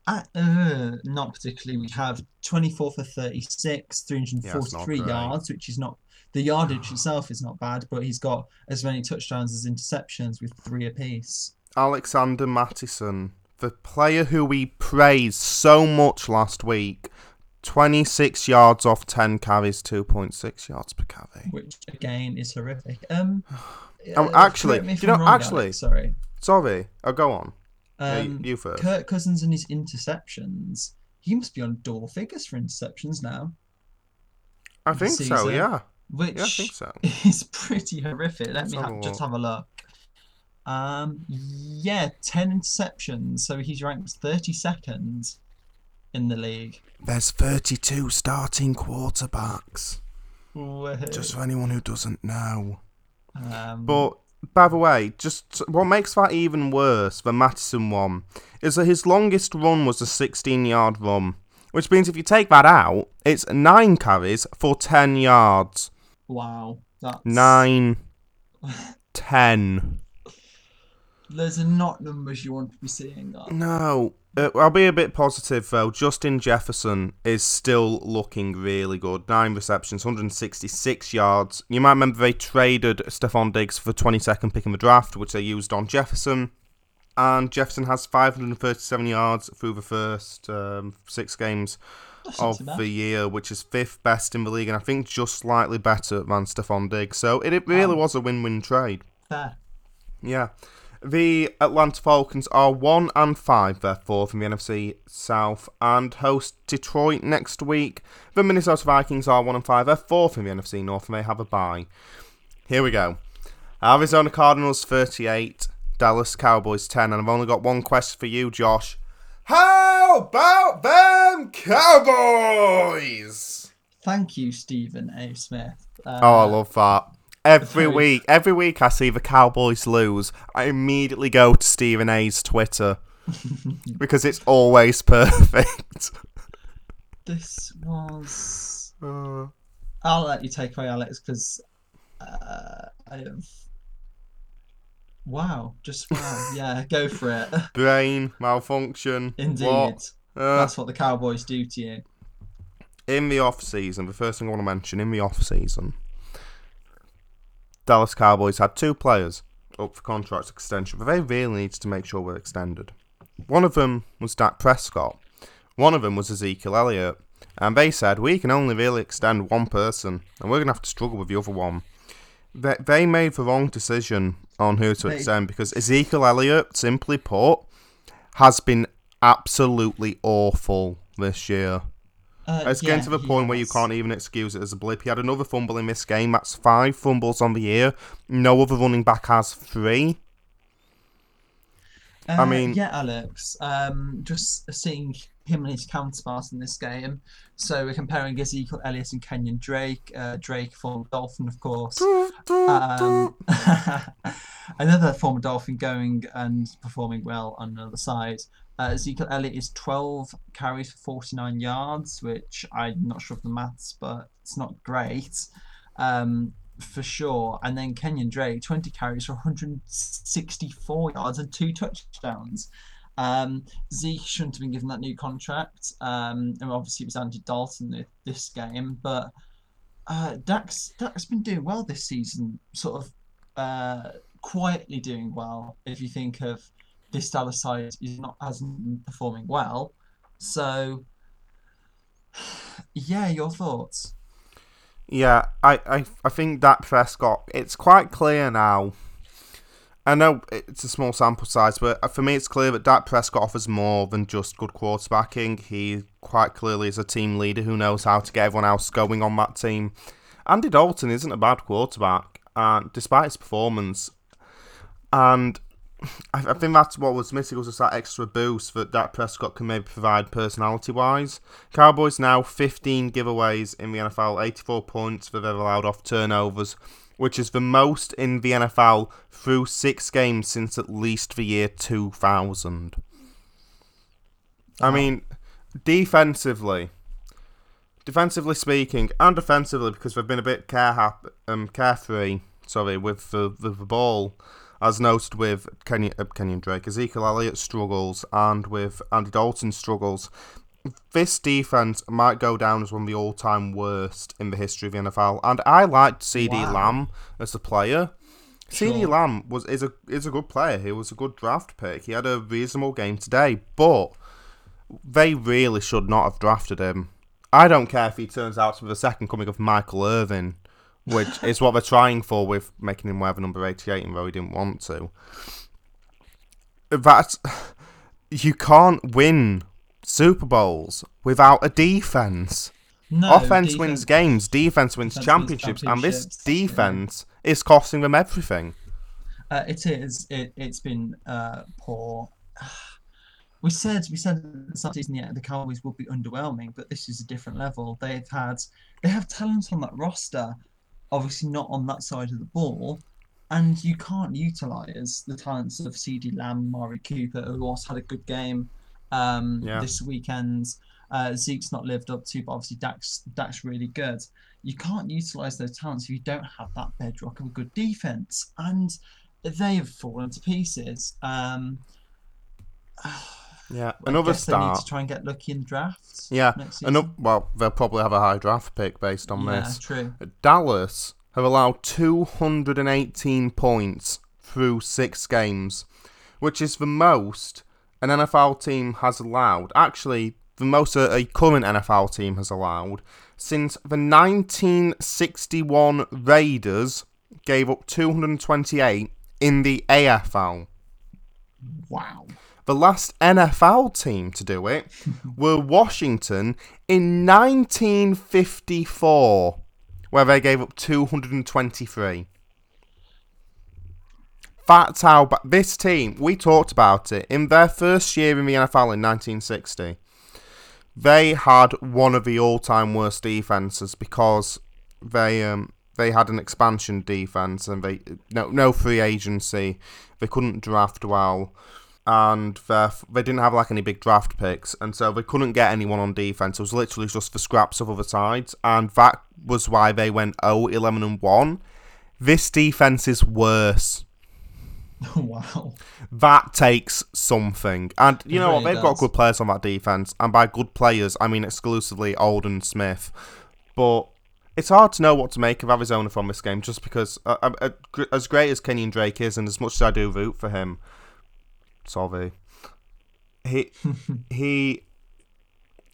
Uh, uh, not particularly. We have 24 for 36, Yeah, it's not 343 great. yards, which is not the yardage itself is not bad, but he's got as many touchdowns as interceptions with three apiece. Alexander Mattison, the player who we praised so much last week, 26 yards off 10 carries, 2.6 yards per carry. which again is horrific. Um, Um, uh, actually, correct me if you know, wrong, actually- Alex, sorry. Sorry, oh, go on. Yeah, you- Um, first. Kirk Cousins and his interceptions. He must be on double figures for interceptions now, I think so, yeah. which Yeah, I think so. is pretty horrific. Let Let's me have just have a look. Um, yeah, ten interceptions. So he's ranked thirty second in the league. There's 32 starting quarterbacks, Whoa. just for anyone who doesn't know. um, But by the way, just what makes that even worse, the Mattison one, is that his longest run was a 16 yard run. Which means if you take that out, it's nine carries for 10 yards. wow, that's Nine, ten. Those are not numbers you want to be seeing. They? No. Uh, I'll be a bit positive though. Justin Jefferson is still looking really good. Nine receptions, 166 yards. You might remember they traded Stefon Diggs for the 22nd pick in the draft, which they used on Jefferson. And Jefferson has 537 yards through the first um, six games That's of the year, which is fifth best in the league, and I think just slightly better than Stefon Diggs. So it, it really Wow. was a win-win trade. Fair. Yeah. The Atlanta Falcons are 1 and 5, they're fourth in the NFC South, and host Detroit next week. The Minnesota Vikings are 1 and 5, they're fourth in the NFC North, and they have a bye. Here we go. Arizona Cardinals 38, Dallas Cowboys 10, and I've only got one question for you, Josh. How about them Cowboys? Thank you, Stephen A. Smith. Uh, Oh, I love that. Every Very- week, every week I see the Cowboys lose, I immediately go to Stephen A's Twitter because it's always perfect. This was. Uh, I'll let you take away, Alex, because uh, I have. Wow, just wow. yeah, go for it. brain malfunction. Indeed. What? Uh, That's what the Cowboys do to you. in the off season, the first thing I want to mention in the off season, Dallas Cowboys had two players up for contract extension, but they really needed to make sure we're extended. One of them was Dak Prescott. One of them was Ezekiel Elliott. And they said, we can only really extend one person, and we're going to have to struggle with the other one. They, they made the wrong decision on who to They- extend because Ezekiel Elliott, simply put, has been absolutely awful this year. Uh, It's yeah, getting to the he point where you can't even excuse it as a blip. He had another fumble in this game. That's five fumbles on the year. No other running back has three. Uh, mean- yeah, Alex. Um, just seeing him and his counterparts in this game. So we're comparing Ezekiel Elliott and Kenyan Drake. Uh, Drake, former Dolphin, of course. Um, another former Dolphin going and performing well on another side. Uh, Ezekiel Elliott is 12 carries for 49 yards, which I'm not sure of the maths, but it's not great um, for sure. And then Kenyan Drake, 20 carries for 164 yards and two touchdowns. Um, Zeke shouldn't have been given that new contract. Um, and obviously, it was Andy Dalton this game, but uh, Dak's been doing well this season, sort of uh, quietly doing well. If you think of this Dallas side is not as performing well, so yeah, your thoughts. Yeah, I, I, I think Dak Prescott. It's quite clear now. I know it's a small sample size, but for me, it's clear that Dak Prescott offers more than just good quarterbacking. He quite clearly is a team leader who knows how to get everyone else going on that team. Andy Dalton isn't a bad quarterback, uh, despite his performance. And I, think that's what was missing was just that extra boost that Dak Prescott can maybe provide personality wise. Cowboys now 15 giveaways in the NFL, 84 points for they've allowed off turnovers, which is the most in the NFL through six games since at least the year 2000. I mean, defensively, defensively speaking, and defensively because they've been a bit care um, carefree, sorry, with the, the, the ball as noted with Kenyan, uh, Kenyan Drake, Ezekiel Elliott struggles, and with Andy Dalton struggles. This defense might go down as one of the all-time worst in the history of the NFL, and I liked CeeDee wow. Lamb as a player. Sure. CeeDee Lamb was is a is a good player. He was a good draft pick. He had a reasonable game today, but they really should not have drafted him. I don't care if he turns out to be the second coming of Michael Irvin which is what they're trying for with making him wear the number 88, even though he didn't want to. That You can't win Super Bowls without a defense. No, Offense defense, wins games, defense wins defense championships, wins and this defense yeah. is costing them everything. Uh, it is. It, it's been uh, poor. We said we said at the start season, yeah, the Cowboys would be underwhelming, but this is a different level. They've had they have talent on that roster obviously not on that side of the ball. And you can't utilise the talents of CeeDee Lamb, Amari Cooper, who also had a good game um, yeah. this weekend. Uh, Zeke's not lived up to, but obviously Dak's, Dak's really good. You can't utilise those talents if you don't have that bedrock of a good defence. And they have fallen to pieces. Um, Yeah, another start. They need to try and get lucky in drafts. Yeah, another, well, they'll probably have a high draft pick based on this. yeah, this. true. Dallas have allowed 218 points through six games, which is the most an NFL team has allowed. Actually, the most a current NFL team has allowed since the 1961 Raiders gave up 228 in the AFL. Wow. The last NFL team to do it were Washington in 1954, where they gave up 223. That's how but this team, we talked about it, in their first year in the NFL in 1960, they had one of the all time worst defenses because they um, they had an expansion defense and they no no free agency. They couldn't draft well and they didn't have like any big draft picks, and so they couldn't get anyone on defense. It was literally just for scraps of other sides, and that was why they went 0 11 and 1. This defense is worse. wow. That takes something. And you it know really what? They've does. got good players on that defense, and by good players, I mean exclusively Aldon Smith. But it's hard to know what to make of Arizona from this game, just because, uh, uh, uh as great as Kenyan Drake is, and as much as I do root for him, Solvay. He he.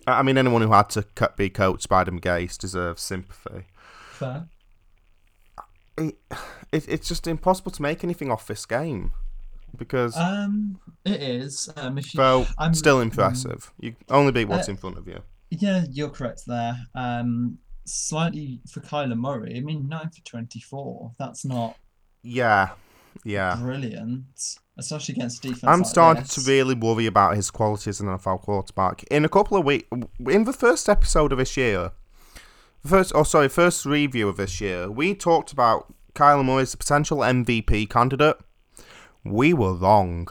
I mean, anyone who had to cut, be coached by Adam Gase deserves sympathy. Fair. It, it, it's just impossible to make anything off this game because um it is um if you, so I'm, still impressive. you only beat what's uh, in front of you. Yeah, you're correct there. Um, slightly for Kyler Murray. I mean, nine for twenty-four. That's not. Yeah, yeah. Brilliant especially against defense. I'm like starting this. to really worry about his qualities as an NFL quarterback. In a couple of weeks, in the first episode of this year, first, oh sorry, first review of this year, we talked about Kyler Murray as a potential MVP candidate. We were wrong.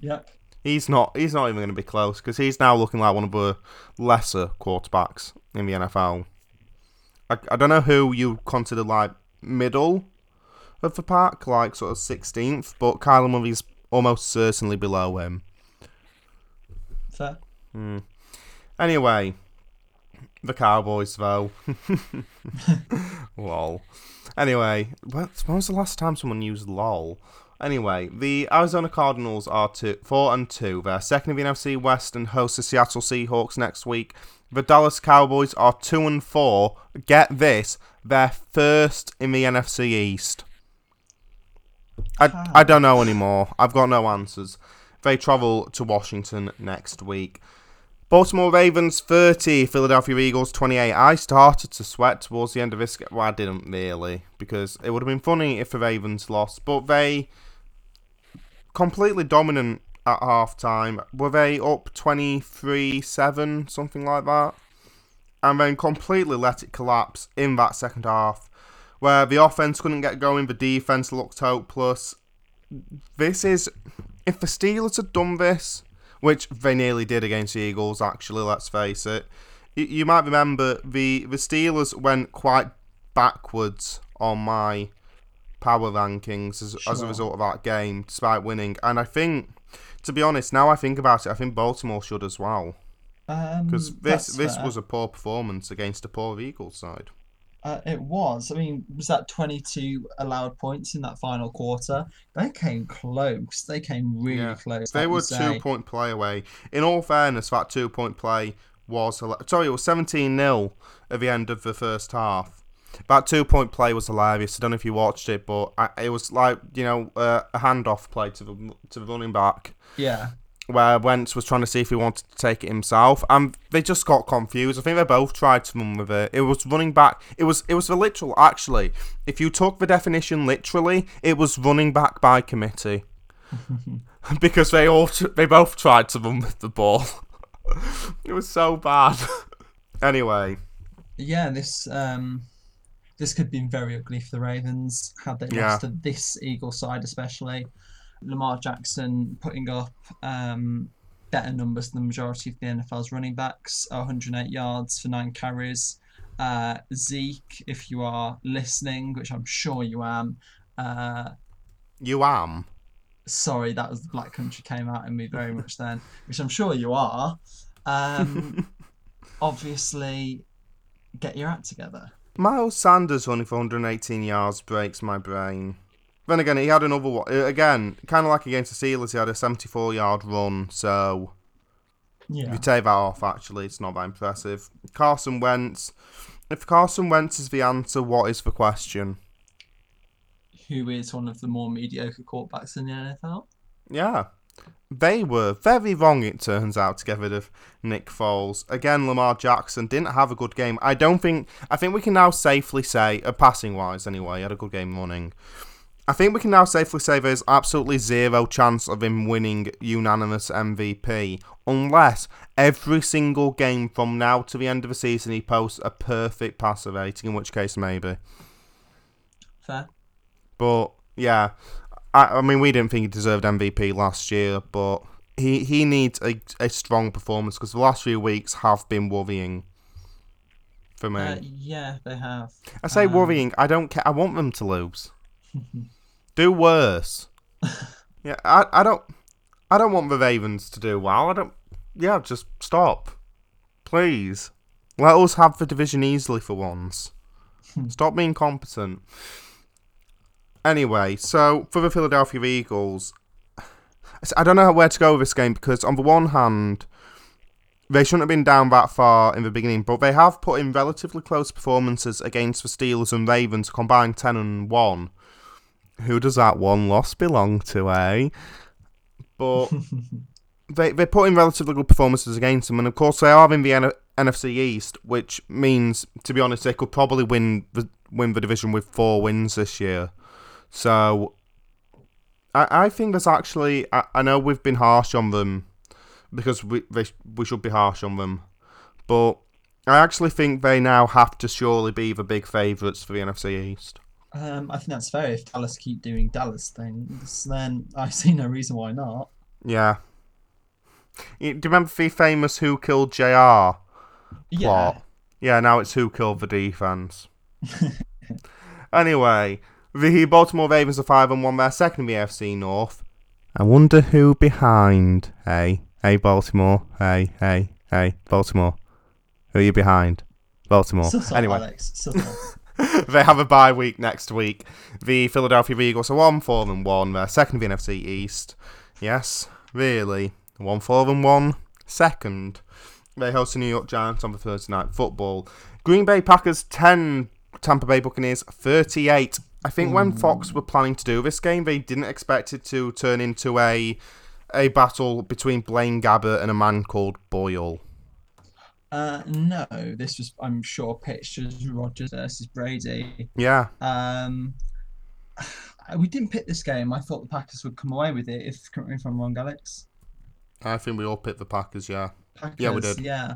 Yep. He's not. He's not even going to be close because he's now looking like one of the lesser quarterbacks in the NFL. I, I don't know who you consider like middle of the pack, like sort of sixteenth, but Kyler Murray's almost certainly below him. Fair. Hmm. Anyway, the Cowboys though. lol. Anyway, when when was the last time someone used lol? Anyway, the Arizona Cardinals are two, four and two. They're second in the NFC West and host the Seattle Seahawks next week. The Dallas Cowboys are two and four. Get this, they're first in the NFC East. I, I don't know anymore. I've got no answers. They travel to Washington next week. Baltimore Ravens 30, Philadelphia Eagles 28. I started to sweat towards the end of this game. Well, I didn't really, because it would have been funny if the Ravens lost, but they completely dominant at half time. Were they up 23 7, something like that? And then completely let it collapse in that second half, where the offense couldn't get going, the defense looked hopeless. This is. If the Steelers had done this, which they nearly did against the Eagles, actually, let's face it, you, might remember the, the Steelers went quite backwards on my power rankings as, as a result of that game, despite winning. And I think, to be honest, now I think about it, I think Baltimore should as well. Um, Because this this fair. was a poor performance against a poor Eagles side. Uh, it was. I mean, was that 22 allowed points in that final quarter? They came close. They came really Yeah. close. They were two point play away. In all fairness, that two point play was sorry, it was seventeen 0 at the end of the first half. That two point play was hilarious. I don't know if you watched it, but I, it was like you know uh, a handoff play to the to the running back Yeah. Where Wentz was trying to see if he wanted to take it himself, and they just got confused. I think they both tried to run with it. It was running back. It was it was the literal. Actually, if you took the definition literally, it was running back by committee, because they all they both tried to run with the ball. it was so bad. anyway, Yeah, this um this could have been very ugly for the Ravens had they Yeah. lost to this Eagle side especially. Lamar Jackson putting up um better numbers than the majority of the NFL's running backs, 108 yards for nine carries. Uh, Zeke, if you are listening, which I'm sure you am, uh, you am. sorry, that was the Black Country came out in me very much then, which I'm sure you are. Um, obviously, get your act together. Miles Sanders running for 118 yards breaks my brain. Then again, he had another one. uh, Again, kind of like against the Steelers, he had a 74 yard run, so if Yeah. you take that off, actually, it's not that impressive. Carson Wentz. If Carson Wentz is the answer, what is the question? Who is one of the more mediocre quarterbacks in the NFL? Yeah. They were very wrong, it turns out, to get rid of Nick Foles. Again, Lamar Jackson didn't have a good game. I don't think. I think we can now safely say, uh, passing wise anyway, he had a good game running. I think we can now safely say there's absolutely zero chance of him winning unanimous MVP unless every single game from now to the end of the season he posts a perfect passer rating, in which case maybe. Fair. But yeah, I, I mean, we didn't think he deserved MVP last year, but he he needs a, a strong performance because the last few weeks have been worrying for me. Uh, yeah, they have. I say um, worrying. I don't care. I want them to lose. do worse. yeah, I I don't I don't want the Ravens to do well. I don't. Yeah, just stop, please. Let us have the division easily for once. Hmm. Stop being competent. Anyway, so for the Philadelphia Eagles, I don't know where to go with this game because on the one hand, they shouldn't have been down that far in the beginning, but they have put in relatively close performances against the Steelers and Ravens, combined ten and one. Who does that one loss belong to, eh? But they they put in relatively good performances against them, and of course they are in the N- NFC East, which means, to be honest, they could probably win the win the division with four wins this year. So I I think there's actually I, I know we've been harsh on them because we they, we should be harsh on them, but I actually think they now have to surely be the big favourites for the NFC East. Um, I think that's fair. If Dallas keep doing Dallas things, then I see no reason why not. Yeah. You- Do you remember the famous Who Killed JR Yeah. plot? Yeah, now it's Who Killed the Defense. anyway, the Baltimore Ravens are 5 and 1, their second in the AFC North. I wonder who behind. Hey, hey, Baltimore. Hey, hey, hey, Baltimore. Who are you behind? Baltimore. Subtle, anyway. Alex. They have a bye week next week. The Philadelphia Eagles are one four and one. They're second in the NFC East. Yes, really, one four and one. Second, they host the New York Giants on the Thursday night football. Green Bay Packers ten. Tampa Bay Buccaneers thirty eight. I think when Fox were planning to do this game, they didn't expect it to turn into a a battle between Blaine Gabbert and a man called Boyle. Uh, no, this was, I'm sure, pitched as Rodgers versus Brady. Yeah, Um, we didn't pick this game. I thought the Packers would come away with it. If correct me if I'm wrong, Alex. I think we all picked the Packers. Yeah. Packers, Yeah, we did. Yeah.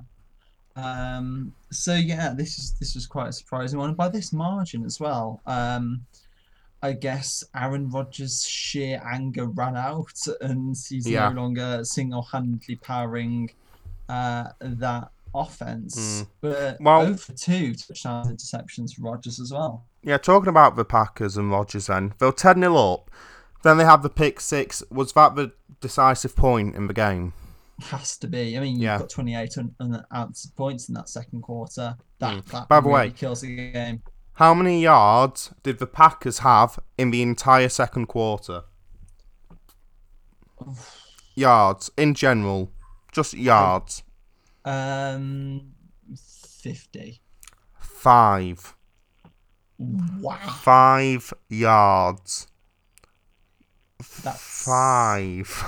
Um, so yeah, this is this was quite a surprising one by this margin as well. Um, I guess Aaron Rodgers' sheer anger ran out, and he's Yeah. no longer single-handedly powering uh, that offense. Mm. But Well- over two touchdowns interceptions for Rodgers as well. Yeah, talking about the Packers and Rodgers then, they're 10 0 up. Then they have the pick six. Was that the decisive point in the game? Has to be. I mean, you've Yeah. got 28 unanswered points in that second quarter. That, Mm. that By the really way- kills the game. How many yards did the Packers have in the entire second quarter? yards, in general. Just yards. Um, 50. Five. Wow. Five yards. That's Five.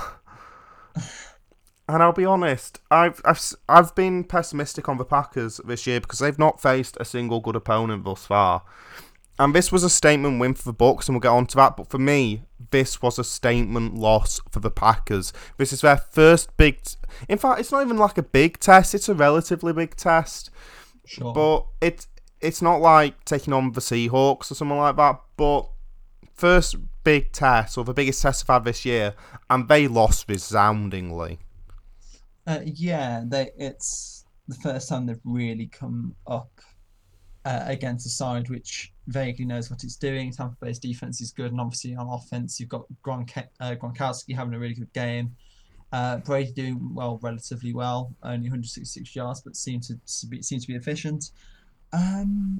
And I'll be honest, I've, I've I've been pessimistic on the Packers this year because they've not faced a single good opponent thus far. And this was a statement win for the Bucks, and we'll get on to that. But for me, this was a statement loss for the Packers. This is their first big. T- In fact, it's not even like a big test; it's a relatively big test. Sure. But it it's not like taking on the Seahawks or something like that. But first big test, or the biggest test I've had this year, and they lost resoundingly. Uh, yeah, they, it's the first time they've really come up uh, against a side which vaguely knows what it's doing. Tampa Bay's defense is good, and obviously on offense, you've got Gronk- uh, Gronkowski having a really good game. Uh, Brady doing well, relatively well, only 166 yards, but seem to, to be seem to be efficient. Um,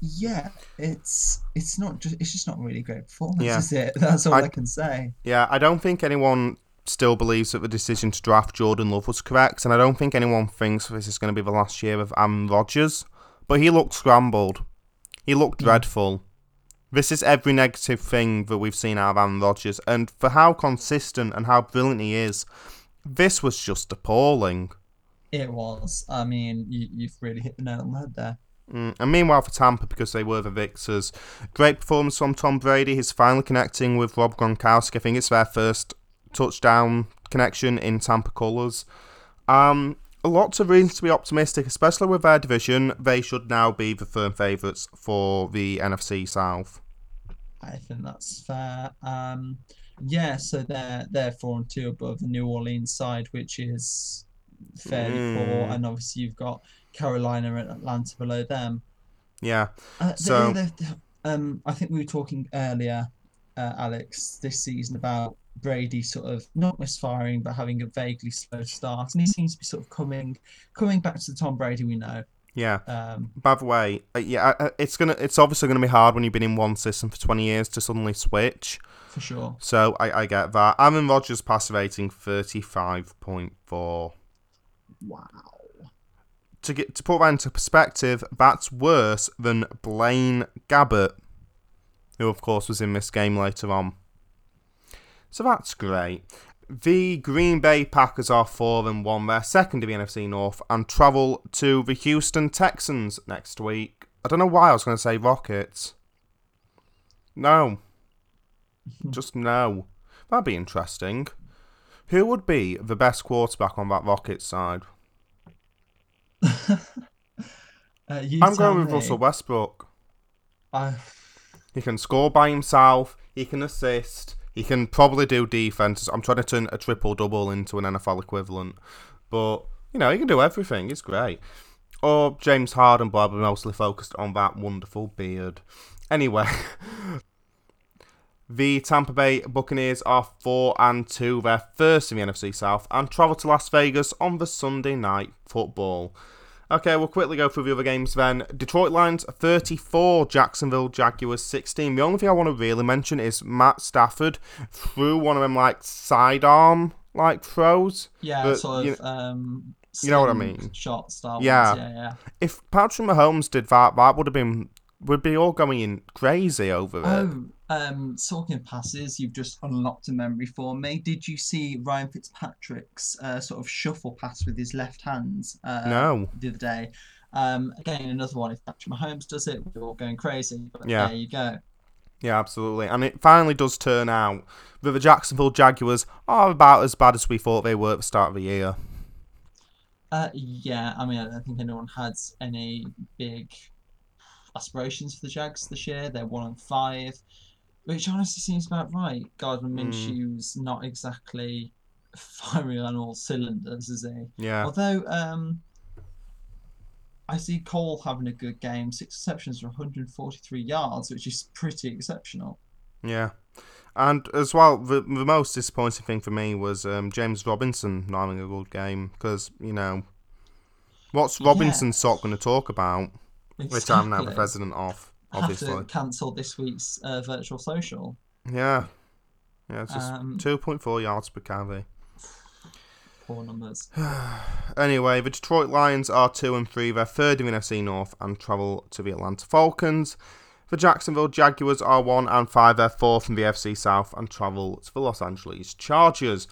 yeah, it's it's not just it's just not really great performance, Yeah. is it? That's all I- I can say. Yeah, I don't think anyone still believes that the decision to draft Jordan Love was correct, and I don't think anyone thinks this is going to be the last year of Aaron Rodgers. But he looked scrambled. He looked Yeah. dreadful. This is every negative thing that we've seen out of Aaron Rodgers, and for how consistent and how brilliant he is, this was just appalling. It was. I mean, you, you've really hit the nail on the head there. Mm, And meanwhile, for Tampa, because they were the victors, great performance from Tom Brady. He's finally connecting with Rob Gronkowski. I think it's their first touchdown connection in Tampa colours. Um, lots of reasons to be optimistic, especially with their division. They should now be the firm favourites for the NFC South. I think that's fair. Um, yeah, so they're they're four and two above the New Orleans side, which is fairly poor, Mm. and obviously you've got Carolina and Atlanta below them. Yeah, Uh, So- they- they- um, I think we were talking earlier, uh, Alex, this season about Brady sort of not misfiring, but having a vaguely slow start, and he seems to be sort of coming coming back to the Tom Brady we know. yeah. Um, By the way, uh, yeah, uh, it's gonna. It's obviously gonna be hard when you've been in one system for twenty years to suddenly switch. for sure. So I, I get that. Aaron Rodgers passer rating thirty five point four. Wow. To get to put that into perspective, that's worse than Blaine Gabbert, who of course was in this game later on. So that's great. The Green Bay Packers are four and one. They're second in the NFC North and travel to the Houston Texans next week. I don't know why I was going to say Rockets. No, just no. That'd be interesting. Who would be the best quarterback on that Rockets side? Uh, I'm going with me. Russell Westbrook. I, He can score by himself. He can assist. He can probably do defense. I'm trying to turn a triple double into an NFL equivalent, but you know he can do everything. It's great. Or James Harden, but I'm mostly focused on that wonderful beard. Anyway, the Tampa Bay Buccaneers are four and two, They're first in the NFC South, and travel to Las Vegas on the Sunday night football. Okay, we'll quickly go through the other games then. Detroit Lions 34, Jacksonville Jaguars 16. The only thing I want to really mention is Matt Stafford threw one of them like sidearm like throws. Yeah, But, sort you of. um, you know what I mean. Shot style. Yeah. yeah, yeah. If Patrick Mahomes did that, that would have been would be all going in crazy over it. Oh, um, talking of passes, you've just unlocked a memory for me. Did you see Ryan Fitzpatrick's uh, sort of shuffle pass with his left hand uh, No. the other day? Um, again, another one. If Patrick Mahomes does it, we're all going crazy. But Yeah. there you go. Yeah, absolutely. And it finally does turn out that the Jacksonville Jaguars are about as bad as we thought they were at the start of the year. Uh, yeah, I mean, I don't think anyone had any big aspirations for the Jags this year. They're one on five, which honestly seems about right. Gardner Hmm. Minshew's not exactly firing on all cylinders, is he? Yeah. Although, um, I see Cole having a good game. Six receptions for 143 yards, which is pretty exceptional. Yeah. And as well, the, the most disappointing thing for me was um, James Robinson not having a good game because, you know, what's Robinson's sock going to talk about? Which I'm now the president of, Have to cancel this week's uh, virtual social. Yeah. Yeah, it's just Um, 2.4 yards per carry. Poor numbers. Anyway, the Detroit Lions are 2 and 3, they're third in the NFC North and travel to the Atlanta Falcons. The Jacksonville Jaguars are 1 and 5, they're fourth in the FC South and travel to the Los Angeles Chargers.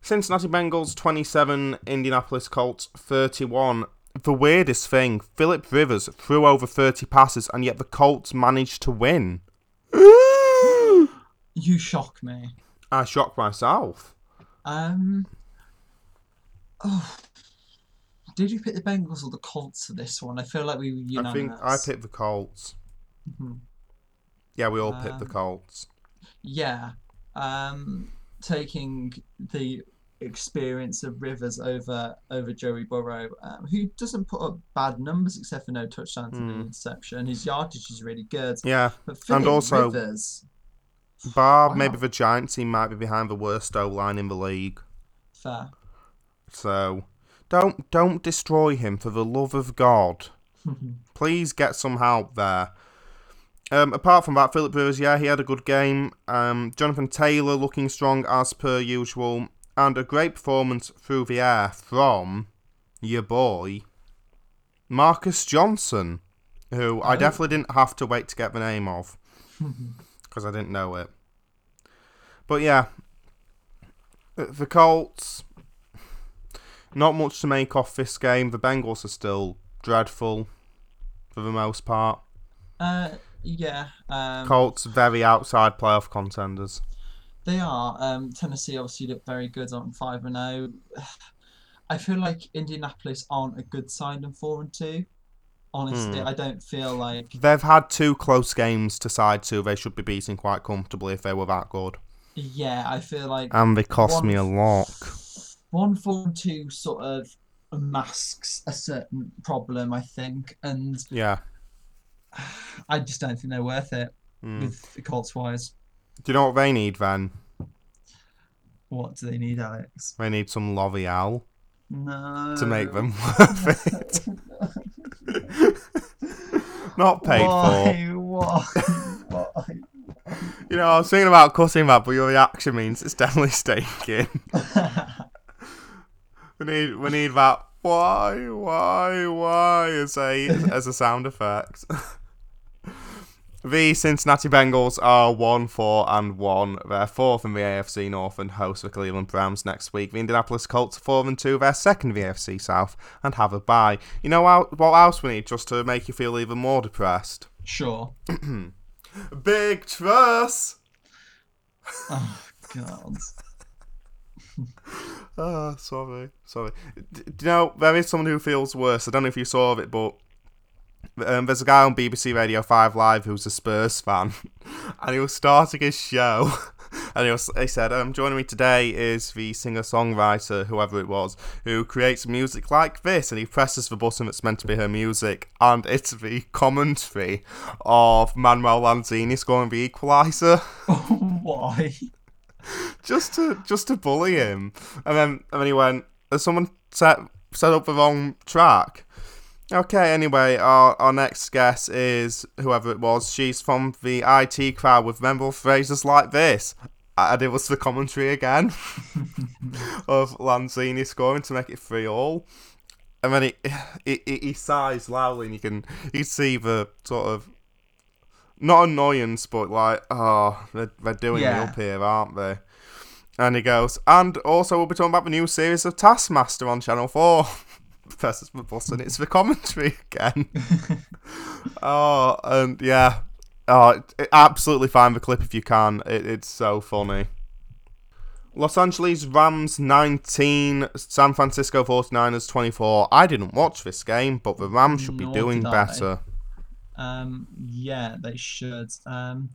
Cincinnati Bengals 27, Indianapolis Colts 31. The weirdest thing, Philip Rivers threw over 30 passes and yet the Colts managed to win. You shock me. I shocked myself. Um. Oh. Did you pick the Bengals or the Colts for this one? I feel like we were I think. I picked the Colts. Mhm. Yeah, we all picked the Um, Colts. Yeah. Um, taking the experience of Rivers over over Joey Burrow, um, who doesn't put up bad numbers except for no touchdowns and an Hmm. interception. His yardage is really good. Yeah, Philip also- Rivers, Bar Wow. maybe the Giants team might be behind the worst O line in the league. fair. So don't don't destroy him for the love of God. Please get some help there. Um, apart from that, Philip Rivers, yeah, he had a good game. Um, Jonathan Taylor looking strong as per usual, and a great performance through the air from your boy Marcus Johnson, who I Oh. definitely didn't have to wait to get the name of because I didn't know it. But yeah, the Colts. Not much to make off this game. The Bengals are still dreadful for the most part. Uh, yeah. Um, Colts very outside playoff contenders. They are. Um, Tennessee obviously look very good on five and zero. I feel like Indianapolis aren't a good side on four and two. Honestly, Hmm. I don't feel like. They've had two close games to side two. They should be beating quite comfortably if they were that good. Yeah, I feel like And they cost me a lot. one, four, and two sort of masks a certain problem. I think, and Yeah. I just don't think they're worth it Mm. with the Colts wise. Do you know what they need then? What do they need, Alex? They need some L'Oreal No. to make them worth it. Not paid for. Why? Why? Why? You know, I was thinking about cutting that, but your reaction means it's definitely staying. We need we need that why why why as a as a sound effect. The Cincinnati Bengals are one four and one. They're fourth in the AFC North and host the Cleveland Browns next week. The Indianapolis Colts are four and two. They're second in the AFC South and have a bye. You know what what else we need just to make you feel even more depressed? Sure. Big Truss. Oh God. Oh, sorry, sorry. D- you know there is someone who feels worse? I don't know if you saw it, but um, there's a guy on BBC Radio Five Live who's a Spurs fan, and he was starting his show, and he, was, he said, um, joining me today is the singer-songwriter, whoever it was, who creates music like this, and he presses the button that's meant to be her music, and it's the commentary of Manuel Lanzini scoring the equaliser. Why? just to just to bully him. And then and then he went, Has someone set set up the wrong track? Okay, anyway, our, our next guest is whoever it was. She's from the IT crowd with memorable phrases like this. And it was the commentary again of Lanzini scoring to make it 3 all. And then he, he, he, he sighs loudly, and you can you see the sort of not annoyance, but like, oh, they're, they're doing Yeah. me up here, aren't they? And he goes, and also we'll be talking about the new series of Taskmaster on Channel 4. Presses the button, it's the commentary again. oh, and yeah. Oh, it, absolutely find the clip if you can. It, it's so funny. Los Angeles Rams 19, San Francisco 49ers 24. I didn't watch this game, but the Rams should be doing better. Um, yeah, they should. Um,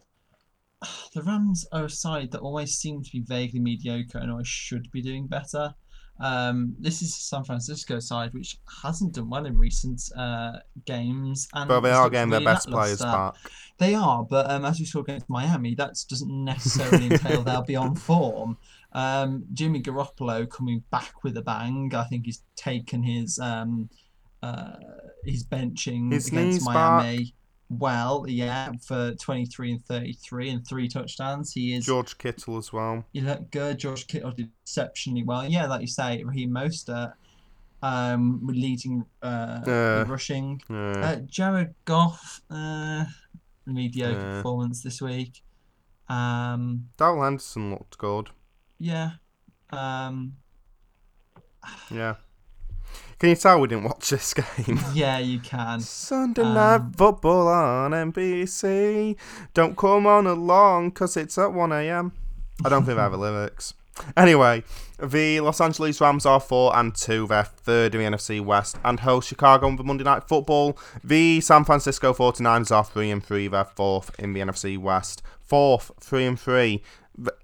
the Rams are a side that always seem to be vaguely mediocre and always should be doing better. Um, this is San Francisco side which hasn't done well in recent uh, games, and But they are getting their best players back. They are, but um, as we saw against Miami, that doesn't necessarily entail they'll be on form. Um, Jimmy Garoppolo coming back with a bang. I think he's taken his um, uh, his benching His against Miami. back. Well. Yeah, for twenty three and thirty three and three touchdowns. He is. George Kittle as well. You look good. George Kittle did exceptionally well. Yeah, like you say, Raheem Mostert. Um, leading uh, rushing. Yeah. Uh, Jared Goff, uh, mediocre performance this week. Um, Darrell Henderson looked good. yeah. Um, Yeah. Can you tell we didn't watch this game? yeah, you can. Sunday Um, night football on NBC. Don't come on along because it's at 1am. I don't think they have the lyrics. Anyway, the Los Angeles Rams are 4 and 2. They're third in the NFC West and host Chicago on the Monday Night Football. The San Francisco 49ers are 3 and 3. They're fourth in the NFC West. Fourth, 3 and 3.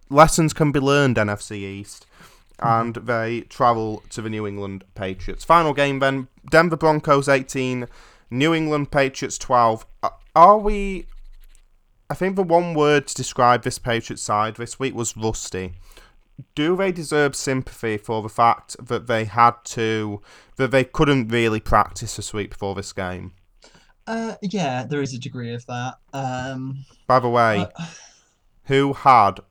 Lessons can be learned, NFC East and they travel to the New England Patriots. Final game then Denver Broncos 18, New England Patriots 12. Uh, Are we. I think the one word to describe this Patriots side this week was rusty. Do they deserve sympathy for the fact that they had to. that they couldn't really practice this week before this game? Uh, yeah, there is a degree of that. Um, By the way, uh, who had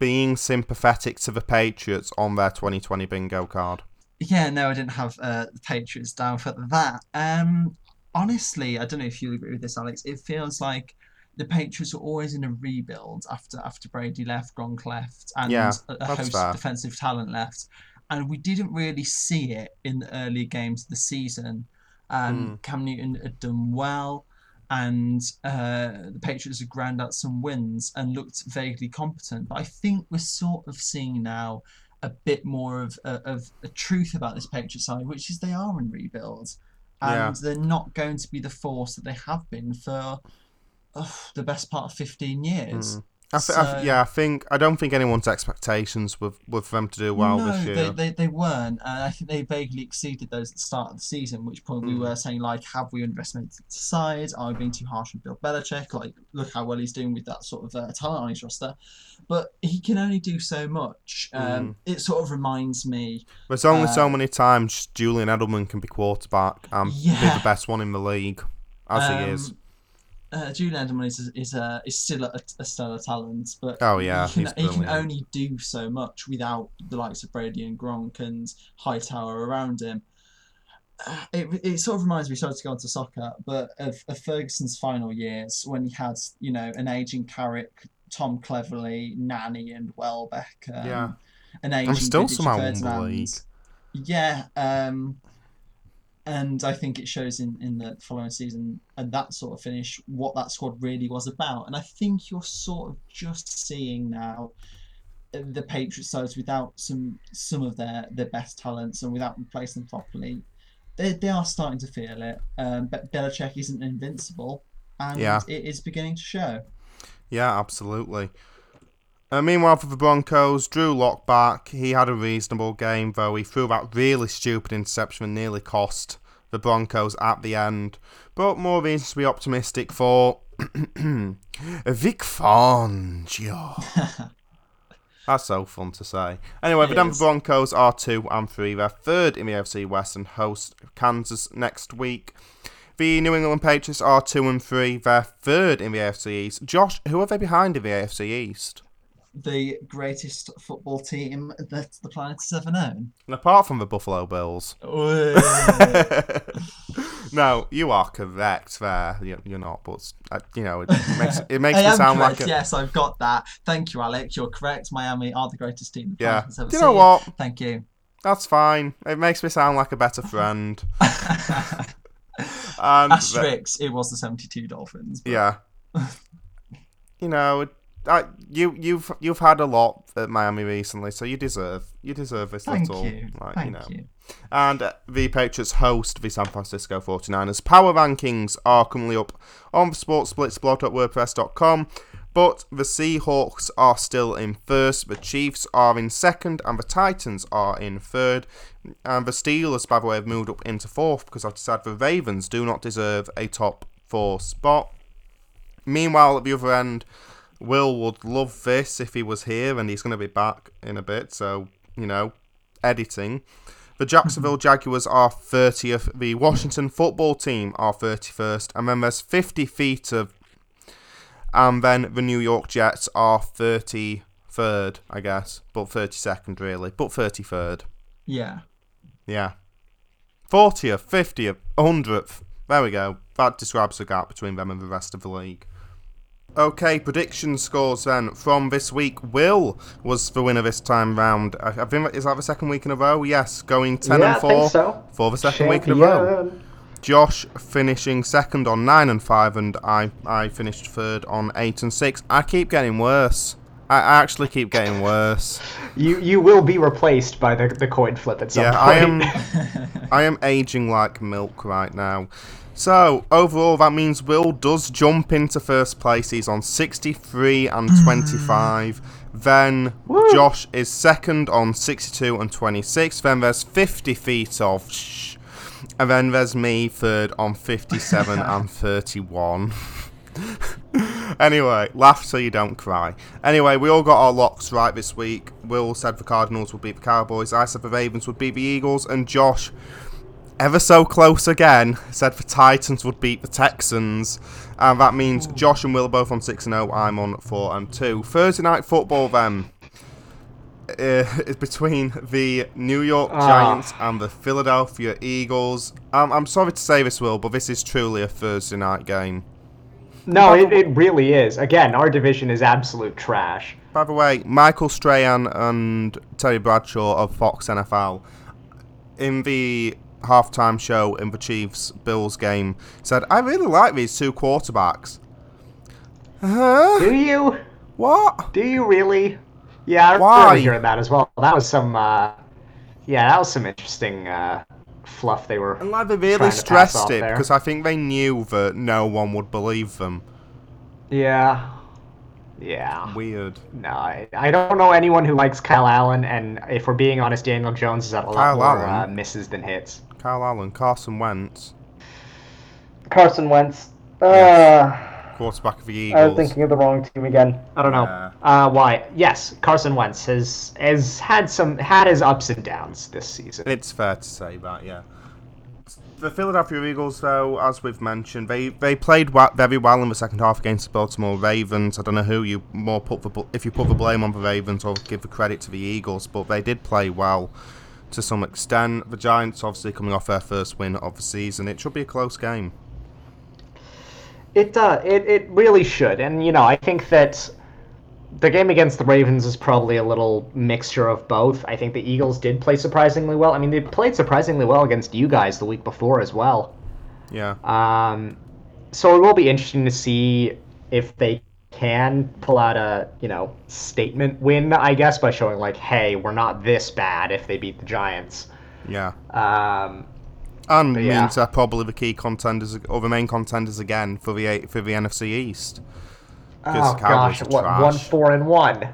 being sympathetic to the Patriots on their 2020 bingo card? yeah, no, I didn't have uh, the Patriots down for that. Um, honestly, I don't know if you agree with this, Alex. It feels like the Patriots are always in a rebuild after after Brady left, Gronk left, and Yeah, a, host fair. of defensive talent left. And we didn't really see it in the early games of the season. Um, Hmm. Cam Newton had done well, and uh, the Patriots had ground out some wins and looked vaguely competent. But I think we're sort of seeing now a bit more of of, of a truth about this Patriots side, which is they are in rebuild, and Yeah. they're not going to be the force that they have been for the best part of fifteen years. Mm. I th- I th- yeah, I think I don't think anyone's expectations with with them to do well no, this year. they, they, they weren't, and I think they vaguely exceeded those at the start of the season. Which point we Mm. were saying like, have we underestimated the size? Are we being too harsh on Bill Belichick? Like, look how well he's doing with that sort of uh, talent on his roster, but he can only do so much. Mm. Um, It sort of reminds me, There's only so uh, many times Julian Edelman can be quarterback and be the best one in the league, as he is. Uh, Julian Edelman is is a is still a, a stellar talent, but Oh, yeah, he can, he can only do so much without the likes of Brady and Gronk and Hightower around him. Uh, It, it sort of reminds me, sorry to go on to soccer, but of, of Ferguson's final years when he had, you know, an aging Carrick, Tom Cleverley, Nani, and Welbeck. Um, Yeah. An aging I'm still somehow won the league. Yeah, um, and I think it shows in, in the following season and that sort of finish what that squad really was about. And I think you're sort of just seeing now the Patriots sides without some some of their, their best talents and without replacing them properly. They, they are starting to feel it. Um, but Belichick isn't invincible, and Yeah. it is beginning to show. Yeah, absolutely. Uh, meanwhile, for the Broncos, Drew Lock back. He had a reasonable game, though he threw that really stupid interception and nearly cost the Broncos at the end. But more reasons to be optimistic for Vic Fangio. That's so fun to say. Anyway, the Denver is. Broncos are two and three. They're third in the AFC West and host Kansas next week. The New England Patriots are two and three. They're third in the AFC East. Josh, who are they behind in the AFC East? The greatest football team that the planet has ever known. And apart from the Buffalo Bills. no, you are correct there. You- You're not, but uh, you know it makes it makes me sound correct. like a, Yes, I've got that. Thank you, Alex. You're correct. Miami are the greatest team the yeah. has ever Do you know what? Thank you. That's fine. It makes me sound like a better friend. and the- it was the 72 Dolphins. but- Yeah. you know, I, you you've you've had a lot at Miami recently, so you deserve you deserve this Thank little you. like Thank you know. you. And uh, the Patriots host the San Francisco 49ers. Power rankings are currently up on sportsblitzblog.wordpress.com. But the Seahawks are still in first, the Chiefs are in second, and the Titans are in third. And the Steelers, by the way, have moved up into fourth because I've decided the Ravens do not deserve a top four spot. Meanwhile, at the other end, Will would love this if he was here, and he's going to be back in a bit. So, you know, editing. The Jacksonville mm-hmm. Jaguars are 30th. The Washington football team are 31st. And then there's 50 feet of. And then the New York Jets are 33rd, I guess. But 32nd, really. But 33rd. Yeah. Yeah. 40th, 50th, 100th. There we go. That describes the gap between them and the rest of the league. Okay, prediction scores then from this week. Will was the winner this time round. I I think is that the second week in a row? Yes, going ten yeah, and four so. for the second week in a row. Josh finishing second on nine and five, and I I finished third on eight and six. I keep getting worse. I I actually keep getting worse. You you will be replaced by the the coin flip at some Yeah, point. I am. I am aging like milk right now. So overall, that means Will does jump into first place. He's on 63 and mm. 25. Then Woo. Josh is second on 62 and 26. Then there's 50 feet of shh. And then there's me third on 57 and 31. anyway, laugh so you don't cry. Anyway, we all got our locks right this week. Will said the Cardinals would beat the Cowboys. I said the Ravens would beat the Eagles. And Josh, ever so close again, said the Titans would beat the Texans. And that means Josh and Will are both on 6 and 0. I'm on 4 and 2. Thursday night football then. Uh, is between the New York Ah. Giants and the Philadelphia Eagles. Um, I'm sorry to say this, Will, but this is truly a Thursday night game. no, it, it really is. Again, our division is absolute trash. By the way, Michael Strahan and Terry Bradshaw of Fox NFL in the halftime show in the Chiefs Bills game said, I really like these two quarterbacks. Huh? Do you? What? Do you really? Yeah, I Why? remember hearing that as well. That was some. Uh, yeah, that was some interesting uh, fluff they were. And like they really Trying to pass stressed it because I think they knew that no one would believe them. Yeah. Yeah. Weird. No, I, I don't know anyone who likes Kyle Allen, and if we're being honest, Daniel Jones is at a lot Kyle more uh, misses than hits. Kyle Allen, Carson Wentz, Carson Wentz. Uh, Yes. quarterback of the Eagles. I was thinking of the wrong team again. I don't know. Yeah. Uh, why? Yes, Carson Wentz has has had some had his ups and downs this season. It's fair to say that, yeah. The Philadelphia Eagles, though, as we've mentioned, they, they played wa- very well in the second half against the Baltimore Ravens. I don't know who you more put the if you put the blame on the Ravens or give the credit to the Eagles, but they did play well to some extent. The Giants, obviously, coming off their first win of the season, it should be a close game. It uh, it it really should, and you know, I think that the game against the Ravens is probably a little mixture of both. I think the Eagles did play surprisingly well. I mean, they played surprisingly well against you guys the week before as well. Yeah, Um, so it will be interesting to see if they can pull out a you know statement win, I guess, by showing like, hey, we're not this bad if they beat the Giants. yeah. Um, And But yeah. means they're probably the key contenders or the main contenders again for the for the NFC East. oh gosh, what one four and one?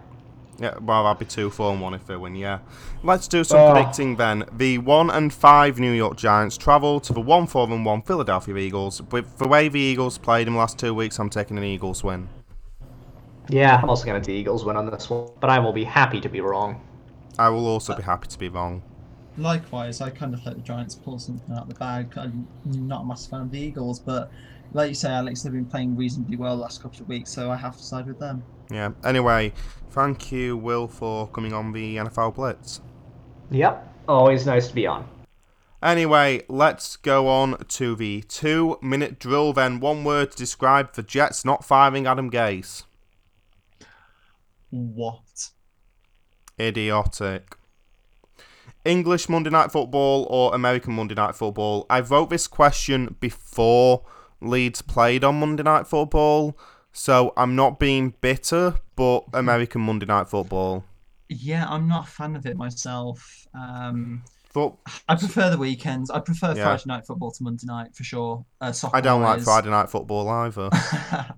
Yeah, well, that'd be two, four, and one if they win. Yeah. Let's do some Oh. predicting then. The one and five New York Giants travel to the one, four, and one Philadelphia Eagles. With the way the Eagles played in the last two weeks, I'm taking an Eagles win. Yeah, I'm also going to the Eagles win on this one, but I will be happy to be wrong. I will also be happy to be wrong. Likewise, I kind of hope the Giants pull something out of the bag. I'm not a massive fan of the Eagles, but like you say, Alex, they've been playing reasonably well the last couple of weeks, so I have to side with them. Yeah. Anyway, thank you, Will, for coming on the NFL Blitz. Yep, always nice to be on. Anyway, let's go on to the two minute drill then. One word to describe the Jets not firing Adam Gase. What? Idiotic. English Monday Night Football or American Monday Night Football? I wrote this question before Leeds played on Monday Night Football, so I'm not being bitter, but American Monday Night Football. Yeah, I'm not a fan of it myself. Um, But I prefer the weekends. I prefer Yeah. Friday night football to Monday night for sure. Uh, soccer I don't like. Friday Night Football either.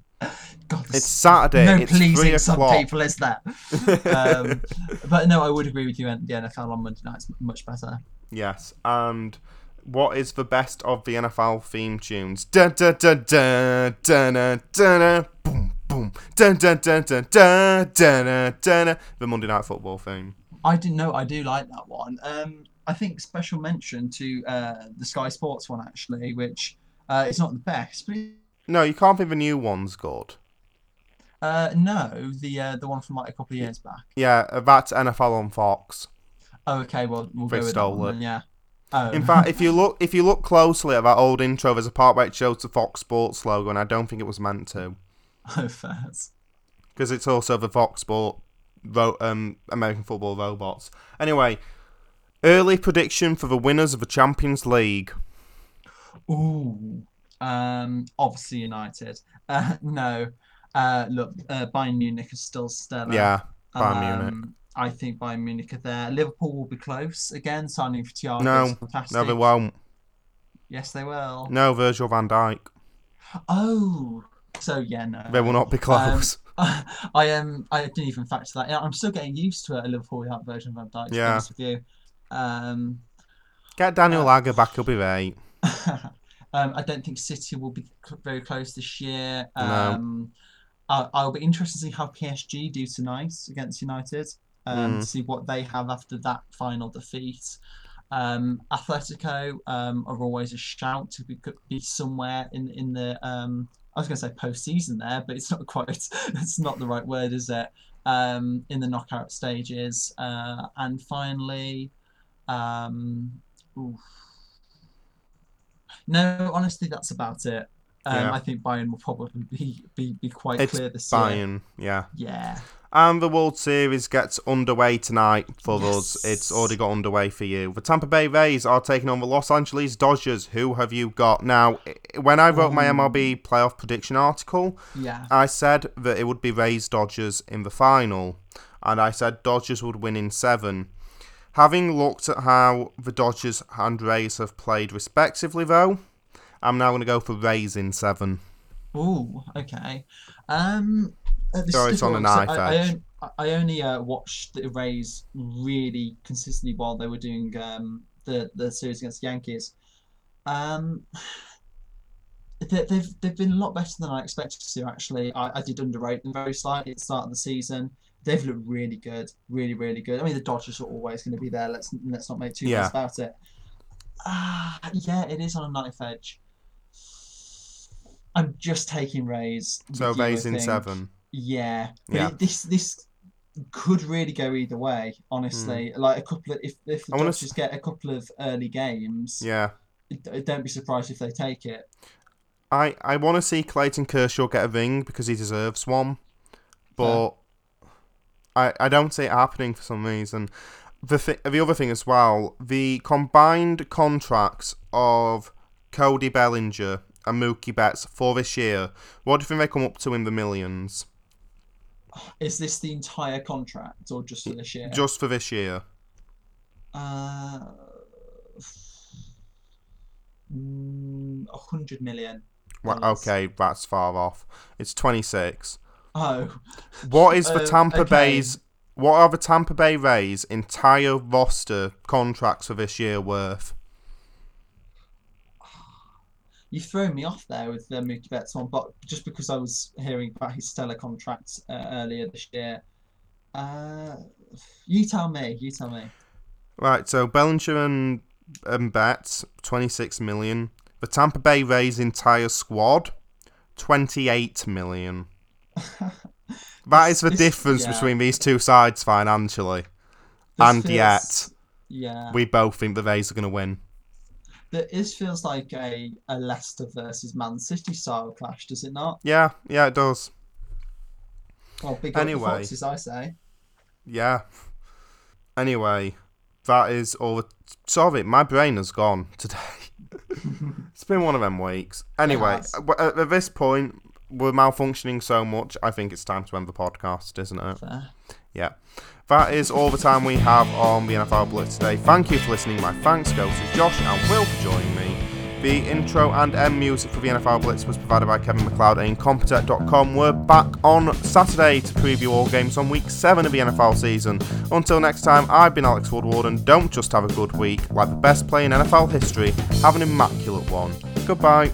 God, it's Saturday. No it's pleasing some people, is that. um, but no, I would agree with you. And the NFL on Monday night is much better. Yes, and what is the best of the NFL theme tunes? Da da da da da da da da. Boom boom. Da da da da da da da da. The Monday Night Football theme. I didn't know. I do like that one. Um, I think special mention to uh, the Sky Sports one actually, which uh, is not the best. But... No, you can't be the new one's good uh, no, the uh, the one from like a couple of years back. Yeah, uh, that's NFL on Fox. Oh, okay. Well, we'll They go with that one. Then, yeah. Oh. In fact, if you look if you look closely at that old intro, there's a part where it shows the Fox Sports logo, and I don't think it was meant to, oh, fairs. because it's also the Fox Sport ro- um, American Football robots. Anyway, early prediction for the winners of the Champions League. Ooh. Um, obviously United. Uh, no. Uh, look, uh, Bayern Munich is still stellar. Yeah, Bayern Munich. Um, I think Bayern Munich are there. Liverpool will be close again, signing for Thiago. No, fantastic. No, they won't. Yes, they will. No, Virgil van Dijk. Oh, so yeah, no. They will not be close. I am. I didn't even factor that. I'm still getting used to it. A Liverpool without Virgil Van Dijk. To Yeah. honest with you. Um, Get Daniel uh, Agger back, he'll be right. um, I don't think City will be very close this year. No. I'll, I'll be interested to see how PSG do tonight against United. Um, Mm. see what they have after that final defeat. Um, Atletico um, are always a shout to be, be somewhere in in the. Um, I was going to say postseason there, but it's not quite. It's not the right word, is it? Um, in the knockout stages, uh, and finally, um, oof. no, honestly, that's about it. Um, Yeah. I think Bayern will probably be be, be quite It's clear this year. Bayern, yeah. Yeah. And the World Series gets underway tonight for us. It's already got underway for you. The Tampa Bay Rays are taking on the Los Angeles Dodgers. Who have you got? Now, when I wrote my. MLB playoff prediction article, Yeah. I said that it would be Rays Dodgers in the final, and I said Dodgers would win in seven. Having looked at how the Dodgers and Rays have played respectively, though, I'm now going to go for Rays in seven. Ooh, okay. Um, uh, this it's on a knife I, I, edge. I only uh, watched the Rays really consistently while they were doing um, the the series against the Yankees. Um, they, they've they've been a lot better than I expected to. Actually, I, I did underrate them very slightly at the start of the season. They've looked really good, really really good. I mean, the Dodgers are always going to be there. Let's let's not make too Yeah. much about it. Ah, yeah, it is on a knife edge. I'm just taking Rays. So with you, I Rays in think. seven. Yeah, Yeah. it- this this could really go either way. Honestly, hmm. like a couple of if if the. I wanna Dodgers get a couple of early games, Yeah. don't be surprised if they take it. I, I want to see Clayton Kershaw get a ring because he deserves one, but I I don't see it happening for some reason. The th- the other thing as well, the combined contracts of Cody Bellinger and Mookie Betts for this year, what do you think they come up to in the millions Is this the entire contract or just for this year? just for this year? Uh, mm, a hundred million. Well, okay, that's far off. It's twenty six. Oh, What is the Uh, Tampa okay. Bay's What are the Tampa Bay Rays' entire roster contracts for this year worth? You threw me off there with the Mookie Betts one, but just because I was hearing about his stellar contract uh, earlier this year. Uh, you tell me. You tell me. Right, so Bellinger and, and Betts, 26 million. The Tampa Bay Rays' entire squad, 28 million. That is the difference yeah. between these two sides financially. This And feels- yet- yeah, We both think the Rays are going to win. This feels like a, a Leicester versus Man City style clash, does it not? Yeah, yeah, it does. Well, big Anyway. Foxes, I say. Yeah. Anyway, that is all. The... Sorry, my brain has gone today. it's been one of them weeks. Anyway, at at this point, we're malfunctioning so much. I think it's time to end the podcast, isn't it? Fair. Yeah. That is all the time we have on the NFL Blitz today. Thank you for listening. My thanks go to Josh and Will for joining me. The intro and end music for the NFL Blitz was provided by Kevin MacLeod at Incompetech.com. We're back on Saturday to preview all games on week 7 of the NFL season. Until next time, I've been Alex Woodward, and don't just have a good week. Like the best play in NFL history, have an immaculate one. Goodbye.